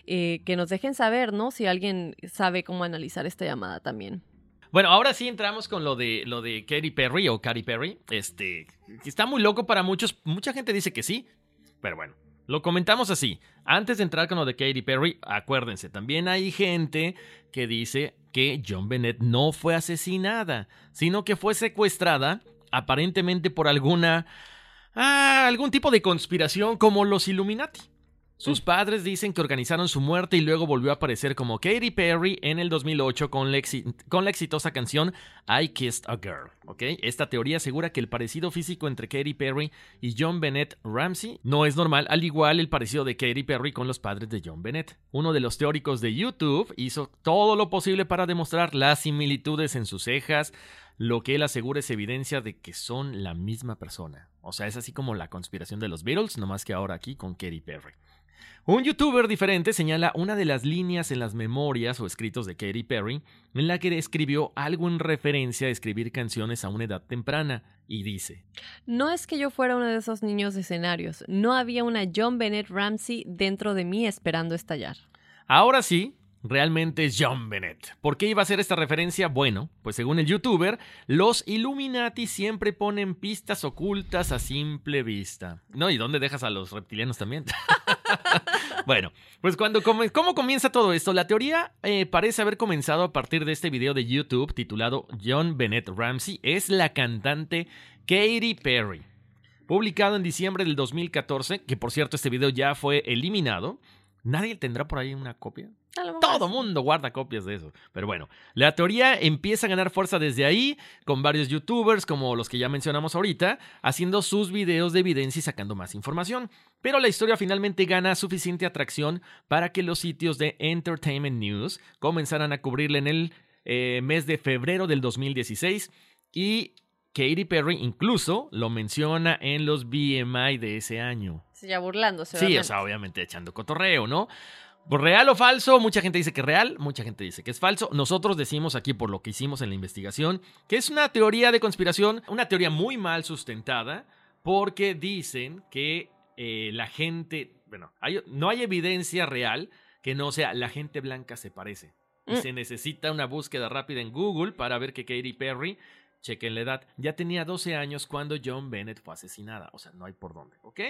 eh, que nos dejen saber, ¿no? Si alguien sabe cómo analizar esta llamada también. Bueno, ahora sí entramos con lo de lo de Katy Perry o Katy Perry. Este, está muy loco para muchos. Mucha gente dice que sí, pero bueno, lo comentamos así. Antes de entrar con lo de Katy Perry, acuérdense, también hay gente que dice que John Bennett no fue asesinada, sino que fue secuestrada aparentemente por alguna ah, algún tipo de conspiración como los Illuminati. Sus padres dicen que organizaron su muerte y luego volvió a aparecer como Katy Perry en el 2008 con la, exitosa canción I Kissed a Girl. Esta teoría asegura que el parecido físico entre Katy Perry y John Bennett Ramsey no es normal, al igual el parecido de Katy Perry con los padres de John Bennett. Uno de los teóricos de YouTube hizo todo lo posible para demostrar las similitudes en sus cejas, lo que él asegura es evidencia de que son la misma persona. O sea, es así como la conspiración de los Beatles, nomás que ahora aquí con Katy Perry. Un youtuber diferente señala una de las líneas en las memorias o escritos de Katy Perry en la que escribió algo en referencia a escribir canciones a una edad temprana y dice, No es que yo fuera uno de esos niños de escenarios, no había una John Bennett Ramsey dentro de mí esperando estallar. Ahora sí, realmente es John Bennett. ¿Por qué iba a hacer esta referencia? Bueno, pues según el youtuber, los Illuminati siempre ponen pistas ocultas a simple vista. No, ¿y dónde dejas a los reptilianos también? [laughs] bueno, pues cuando come- ¿cómo comienza todo esto? La teoría eh, parece haber comenzado a partir de este video de YouTube titulado John Bennett Ramsey es la cantante Katy Perry. Publicado en diciembre del 2014, que por cierto este video ya fue eliminado. ¿Nadie tendrá por ahí una copia? Todo mundo guarda copias de eso. Pero bueno, la teoría empieza a ganar fuerza desde ahí, con varios youtubers como los que ya mencionamos ahorita, haciendo sus videos de evidencia y sacando más información. Pero la historia finalmente gana suficiente atracción para que los sitios de Entertainment News comenzaran a cubrirla en el eh, mes de febrero del 2016 y Katy Perry incluso lo menciona en los BMI de ese año. Sí, ya burlándose. Sí, o sea, obviamente echando cotorreo, ¿no? ¿Real o falso? Mucha gente dice que es real, mucha gente dice que es falso. Nosotros decimos aquí, por lo que hicimos en la investigación, que es una teoría de conspiración, una teoría muy mal sustentada, porque dicen que eh, la gente, bueno, hay- no hay evidencia real que no sea la gente blanca se parece. Y Mm. se necesita una búsqueda rápida en Google para ver que Katy Perry, chequen la edad, ya tenía 12 años cuando John Bennett fue asesinada. O sea, no hay por dónde, ¿ok?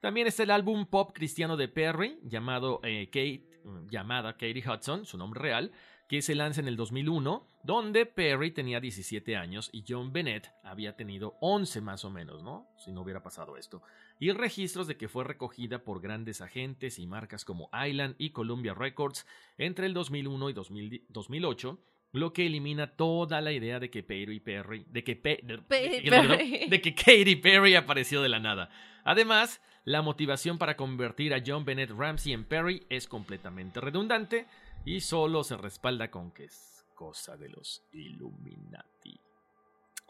También está el álbum pop cristiano de Perry, llamado eh, Kate, llamada Katie Hudson, su nombre real, que se lanza en el 2001, donde Perry tenía 17 años y John Bennett había tenido 11 más o menos, ¿no? Si no hubiera pasado esto. Y registros de que fue recogida por grandes agentes y marcas como Island y Columbia Records entre el 2001 y 2000 2008, lo que elimina toda la idea de que Perry Perry, de que, Pe- de- Perry de- Perry. de que Katy Perry apareció de la nada. Además, la motivación para convertir a John Bennett Ramsey en Perry es completamente redundante y solo se respalda con que es cosa de los Illuminati.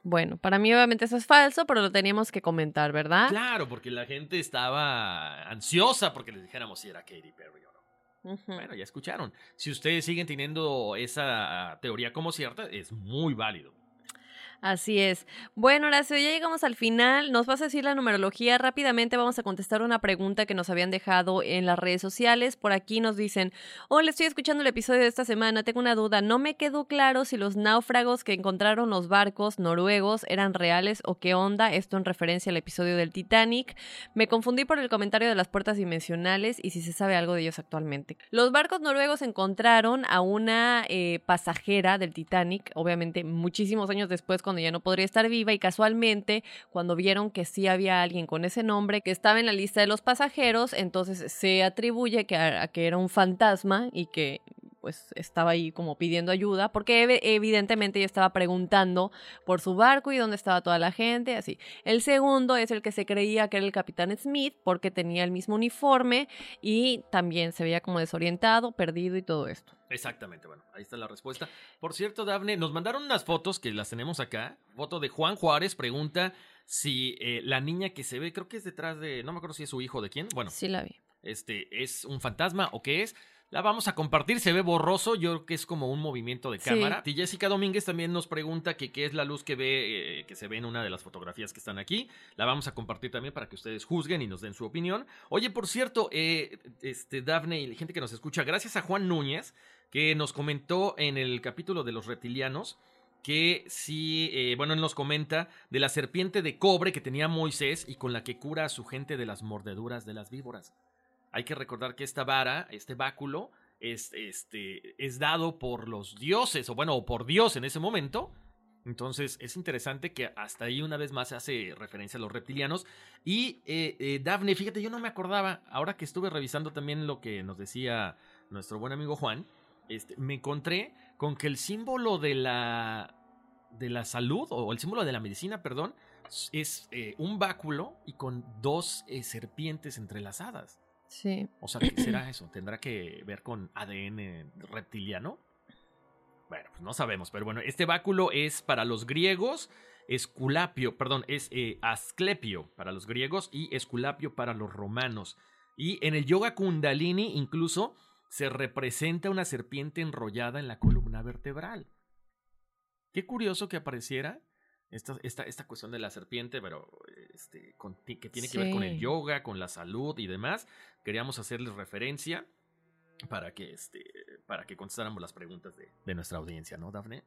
Bueno, para mí obviamente eso es falso, pero lo teníamos que comentar, ¿verdad? Claro, porque la gente estaba ansiosa porque les dijéramos si era Katy Perry o no. Bueno, ya escucharon. Si ustedes siguen teniendo esa teoría como cierta, es muy válido. Así es. Bueno, Horacio, ya llegamos al final. Nos vas a decir la numerología. Rápidamente vamos a contestar una pregunta que nos habían dejado en las redes sociales. Por aquí nos dicen, hola, estoy escuchando el episodio de esta semana. Tengo una duda. No me quedó claro si los náufragos que encontraron los barcos noruegos eran reales o qué onda. Esto en referencia al episodio del Titanic. Me confundí por el comentario de las puertas dimensionales y si se sabe algo de ellos actualmente. Los barcos noruegos encontraron a una eh, pasajera del Titanic, obviamente muchísimos años después cuando ya no podría estar viva y casualmente cuando vieron que sí había alguien con ese nombre que estaba en la lista de los pasajeros, entonces se atribuye que, a, a que era un fantasma y que pues estaba ahí como pidiendo ayuda, porque ev- evidentemente ella estaba preguntando por su barco y dónde estaba toda la gente, así. El segundo es el que se creía que era el capitán Smith, porque tenía el mismo uniforme y también se veía como desorientado, perdido y todo esto. Exactamente, bueno, ahí está la respuesta. Por cierto, Dafne, nos mandaron unas fotos que las tenemos acá. Foto de Juan Juárez, pregunta si eh, la niña que se ve, creo que es detrás de, no me acuerdo si es su hijo de quién. Bueno, Sí la vi. este, es un fantasma o qué es. La vamos a compartir, se ve borroso, yo creo que es como un movimiento de Sí. cámara. Y Jessica Domínguez también nos pregunta que qué es la luz que ve, eh, que se ve en una de las fotografías que están aquí. La vamos a compartir también para que ustedes juzguen y nos den su opinión. Oye, por cierto, eh, este, Dafne y la gente que nos escucha, gracias a Juan Núñez, que nos comentó en el capítulo de los reptilianos que sí, eh, bueno, él nos comenta de la serpiente de cobre que tenía Moisés y con la que cura a su gente de las mordeduras de las víboras. Hay que recordar que esta vara, este báculo, es, este, es dado por los dioses, o bueno, por Dios en ese momento, Entonces es interesante que hasta ahí una vez más se hace referencia a los reptilianos. Y eh, eh, Dafne, fíjate, yo no me acordaba, ahora que estuve revisando también lo que nos decía nuestro buen amigo Juan, este, me encontré con que el símbolo de la, de la salud, o el símbolo de la medicina, perdón, es eh, un báculo y con dos eh, serpientes entrelazadas. Sí. O sea, ¿qué será [clears throat] eso? ¿Tendrá que ver con ADN reptiliano? Bueno, pues no sabemos, pero bueno, este báculo es para los griegos, esculapio, perdón, es eh, asclepio para los griegos y esculapio para los romanos. Y en el yoga kundalini incluso se representa una serpiente enrollada en la columna vertebral. Qué curioso que apareciera esta, esta, esta cuestión de la serpiente, pero este, con- que tiene que ver con el yoga, con la salud y demás. Queríamos hacerles referencia para que, este, para que contestáramos las preguntas de, de nuestra audiencia, ¿no, Dafne?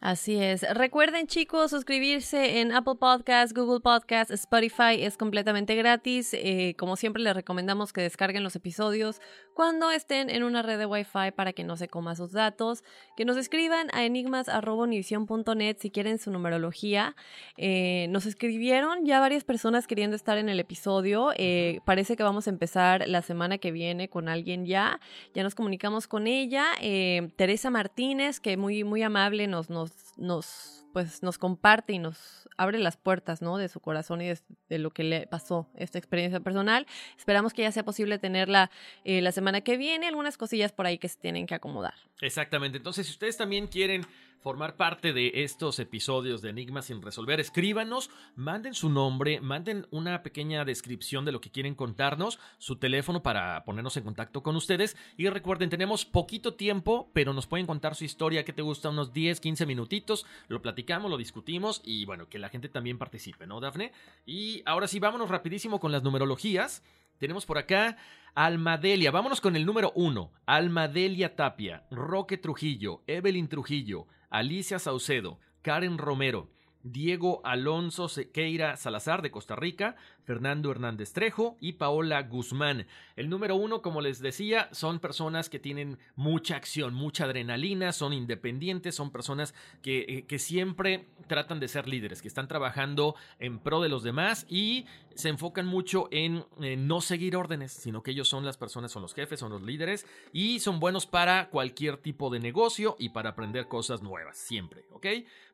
Así es. Recuerden, chicos, suscribirse en Apple Podcasts, Google Podcasts, Spotify. Es completamente gratis. Eh, como siempre, les recomendamos que descarguen los episodios cuando estén en una red de Wi-Fi para que no se coma sus datos. Que nos escriban a enigmas.univision.net si quieren su numerología. Eh, nos escribieron ya varias personas queriendo estar en el episodio. Eh, parece que vamos a empezar la semana que viene con alguien ya. Ya nos comunicamos con ella. Teresa Martínez, que muy, muy amable nos, nos, nos, pues, nos comparte y nos abre las puertas ¿no? de su corazón y de, de lo que le pasó esta experiencia personal. Esperamos que ya sea posible tenerla eh, la semana que viene. Algunas cosillas por ahí que se tienen que acomodar. Exactamente. Entonces, si ustedes también quieren formar parte de estos episodios de Enigmas sin resolver, escríbanos, manden su nombre, manden una pequeña descripción de lo que quieren contarnos, su teléfono para ponernos en contacto con ustedes. Y recuerden, tenemos poquito tiempo, pero nos pueden contar su historia que te gusta, unos 10, 15 minutitos. Lo platicamos, lo discutimos y bueno, que la gente también participe, ¿no, Dafne? Y ahora sí, vámonos rapidísimo con las numerologías. Tenemos por acá Almadelia. Vámonos con el número uno. Almadelia Tapia, Roque Trujillo, Evelyn Trujillo, Alicia Saucedo, Karen Romero, Diego Alonso Sequeira Salazar de Costa Rica, Fernando Hernández Trejo y Paola Guzmán. El número uno, como les decía, son personas que tienen mucha acción, mucha adrenalina, son independientes, son personas que, eh, que siempre tratan de ser líderes, que están trabajando en pro de los demás y se enfocan mucho en, en no seguir órdenes, sino que ellos son las personas, son los jefes, son los líderes y son buenos para cualquier tipo de negocio y para aprender cosas nuevas, siempre, ¿ok?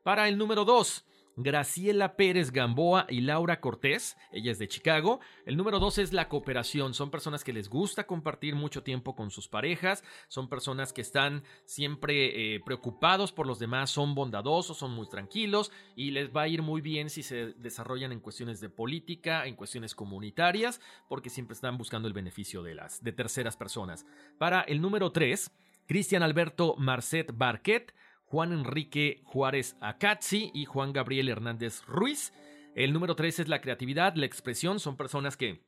Para el número dos. Graciela Pérez Gamboa y Laura Cortés, ella es de Chicago. El número dos es la cooperación. Son personas que les gusta compartir mucho tiempo con sus parejas, son personas que están siempre eh, preocupados por los demás, son bondadosos, son muy tranquilos y les va a ir muy bien si se desarrollan en cuestiones de política, en cuestiones comunitarias, porque siempre están buscando el beneficio de las de terceras personas. Para el número tres, Cristian Alberto Marcet Barquet. Juan Enrique Juárez Acazzi y Juan Gabriel Hernández Ruiz. El número tres es la creatividad, la expresión. Son personas que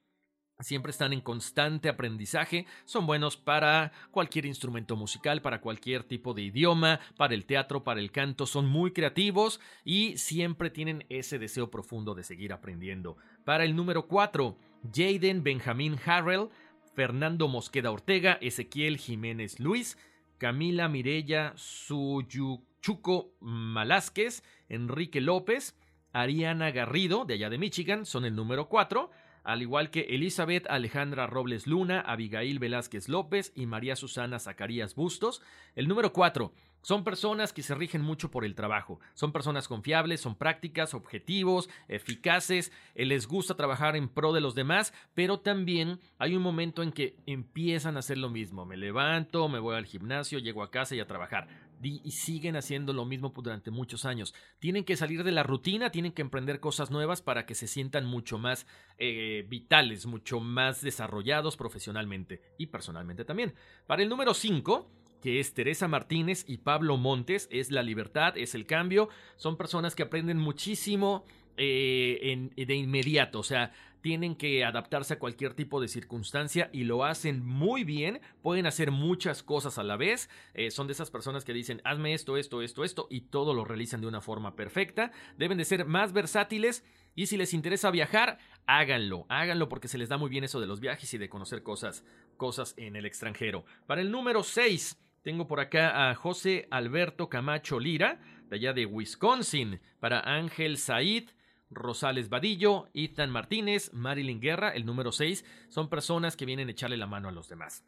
siempre están en constante aprendizaje. Son buenos para cualquier instrumento musical, para cualquier tipo de idioma, para el teatro, para el canto. Son muy creativos y siempre tienen ese deseo profundo de seguir aprendiendo. Para el número cuatro, Jaden Benjamín Harrell, Fernando Mosqueda Ortega, Ezequiel Jiménez Luis. Camila Mirella Suyuchuco Malásquez, Enrique López, Ariana Garrido, de allá de Michigan, son el número 4, al igual que Elizabeth Alejandra Robles Luna, Abigail Velázquez López y María Susana Zacarías Bustos. El número 4. Son personas que se rigen mucho por el trabajo. Son personas confiables, son prácticas, objetivos, eficaces. eh, Les gusta trabajar en pro de los demás, pero también hay un momento en que empiezan a hacer lo mismo. Me levanto, me voy al gimnasio, llego a casa y a trabajar. Y, siguen haciendo lo mismo durante muchos años. Tienen que salir de la rutina, tienen que emprender cosas nuevas para que se sientan mucho más eh, vitales, mucho más desarrollados profesionalmente y personalmente también. Para el número 5 que es Teresa Martínez y Pablo Montes, es la libertad, es el cambio, son personas que aprenden muchísimo eh, de inmediato, o sea, tienen que adaptarse a cualquier tipo de circunstancia y lo hacen muy bien, pueden hacer muchas cosas a la vez, eh, son de esas personas que dicen, hazme esto, esto, esto, esto, y todo lo realizan de una forma perfecta, deben de ser más versátiles y si les interesa viajar, háganlo, háganlo porque se les da muy bien eso de los viajes y de conocer cosas, cosas en el extranjero. Para el número 6, tengo por acá a José Alberto Camacho Lira. de allá de Wisconsin. Para Ángel Said, Rosales Vadillo, Ethan Martínez, Marilyn Guerra, el número 6, son personas que vienen a echarle la mano a los demás.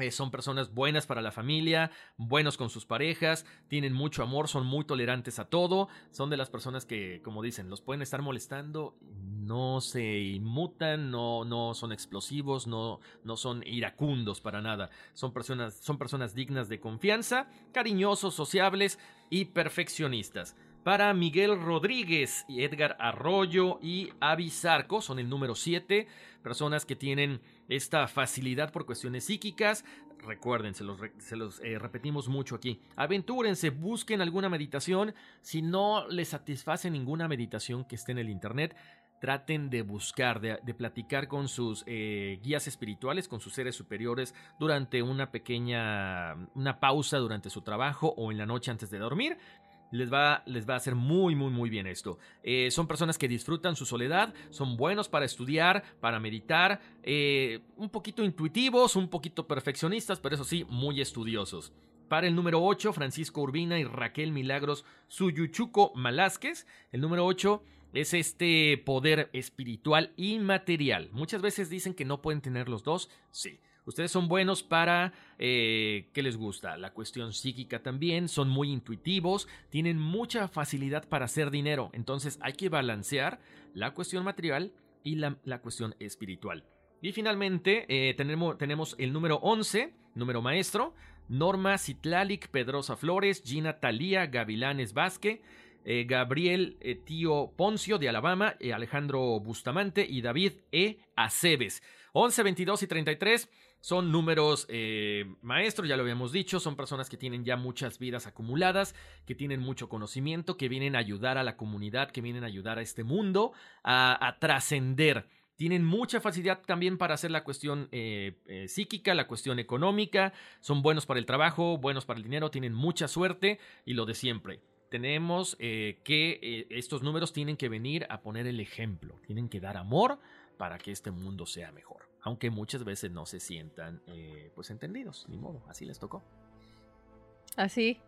Eh, son personas buenas para la familia, buenos con sus parejas, tienen mucho amor, son muy tolerantes a todo, son de las personas que, como dicen, los pueden estar molestando, no se inmutan, no, no son explosivos, no, no son iracundos para nada. Son personas, son personas dignas de confianza, cariñosos, sociables y perfeccionistas. Para Miguel Rodríguez, y Edgar Arroyo y Avi Zarco son el número 7, personas que tienen esta facilidad por cuestiones psíquicas. Recuerden, se los, eh, repetimos mucho aquí. Aventúrense, busquen alguna meditación. Si no les satisface ninguna meditación que esté en el internet, traten de buscar, de, de platicar con sus eh, guías espirituales, con sus seres superiores durante una pequeña, una pausa durante su trabajo o en la noche antes de dormir. Les va, les va a hacer muy, muy, muy bien esto. Eh, son personas que disfrutan su soledad, son buenos para estudiar, para meditar, eh, un poquito intuitivos, un poquito perfeccionistas, pero eso sí, muy estudiosos. Para el número 8, Francisco Urbina y Raquel Milagros Suyuchuco Malásquez. El número 8 es este poder espiritual y material. Muchas veces dicen que no pueden tener los dos. Sí. Ustedes son buenos para, eh, ¿qué les gusta? La cuestión psíquica también, son muy intuitivos, tienen mucha facilidad para hacer dinero, entonces hay que balancear la cuestión material y la, la cuestión espiritual. Y finalmente eh, tenemos, tenemos el número 11, número maestro, Norma Citlalic Pedrosa Flores, Gina Talía Gavilanes Vázquez, eh, Gabriel Tío Poncio de Alabama, Alejandro Bustamante y David E. Aceves. 11, 22 y 33 son números eh, maestros, ya lo habíamos dicho, son personas que tienen ya muchas vidas acumuladas, que tienen mucho conocimiento, que vienen a ayudar a la comunidad, que vienen a ayudar a este mundo a, trascender. Tienen mucha facilidad también para hacer la cuestión eh, eh, psíquica, la cuestión económica, son buenos para el trabajo, buenos para el dinero, tienen mucha suerte y lo de siempre. Tenemos que estos números tienen que venir a poner el ejemplo, tienen que dar amor para que este mundo sea mejor. Aunque muchas veces no se sientan eh, pues entendidos, ni modo, así les tocó. Así.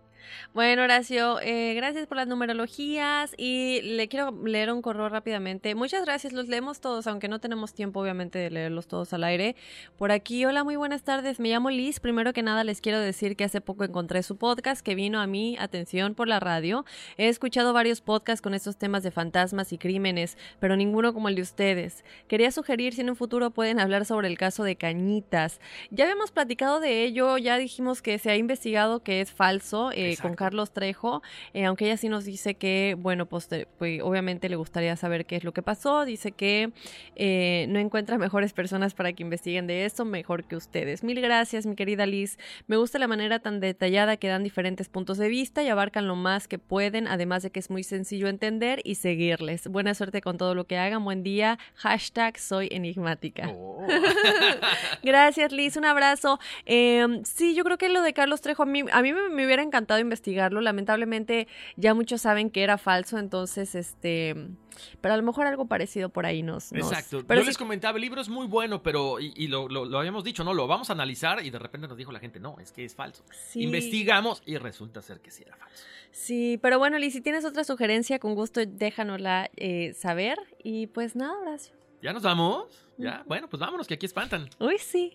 Bueno, Horacio, eh, gracias por las numerologías y le quiero leer un correo rápidamente. Muchas gracias, los leemos todos, aunque no tenemos tiempo obviamente de leerlos todos al aire. Por aquí, hola, muy buenas tardes, me llamo Liz. Primero que nada les quiero decir que hace poco encontré su podcast que vino a mi atención por la radio. He escuchado varios podcasts con estos temas de fantasmas y crímenes, pero ninguno como el de ustedes. Quería sugerir si en un futuro pueden hablar sobre el caso de Cañitas. Ya habíamos platicado de ello, ya dijimos que se ha investigado que es falso. eh, con Carlos Trejo, eh, aunque ella sí nos dice que, bueno, pues, pues, obviamente le gustaría saber qué es lo que pasó, dice que eh, no encuentra [laughs] mejores personas para que investiguen de esto mejor que ustedes. Mil gracias, mi querida Liz. Me gusta la manera tan detallada que dan diferentes puntos de vista y abarcan lo más que pueden, además de que es muy sencillo entender y seguirles. Buena suerte con todo lo que hagan, buen día, hashtag soy enigmática. [laughs] Gracias, Liz. Un abrazo. Eh, sí, yo creo que lo de Carlos Trejo, a mí, a mí me, me hubiera encantado investigarlo. Lamentablemente, ya muchos saben que era falso, entonces, este. Pero a lo mejor algo parecido por ahí nos. nos- Exacto. Pero Yo sí- les comentaba, el libro es muy bueno, pero, y, y lo, lo- lo habíamos dicho, ¿no? Lo vamos a analizar y de repente nos dijo la gente, no, es que es falso. Sí. Investigamos y resulta ser que sí era falso. Sí, pero bueno, Liz, si tienes otra sugerencia, con gusto déjanosla eh, saber. Y pues nada, Horacio. ¿Ya nos vamos? ¿Ya? Bueno, pues vámonos, que aquí espantan. Uy, sí.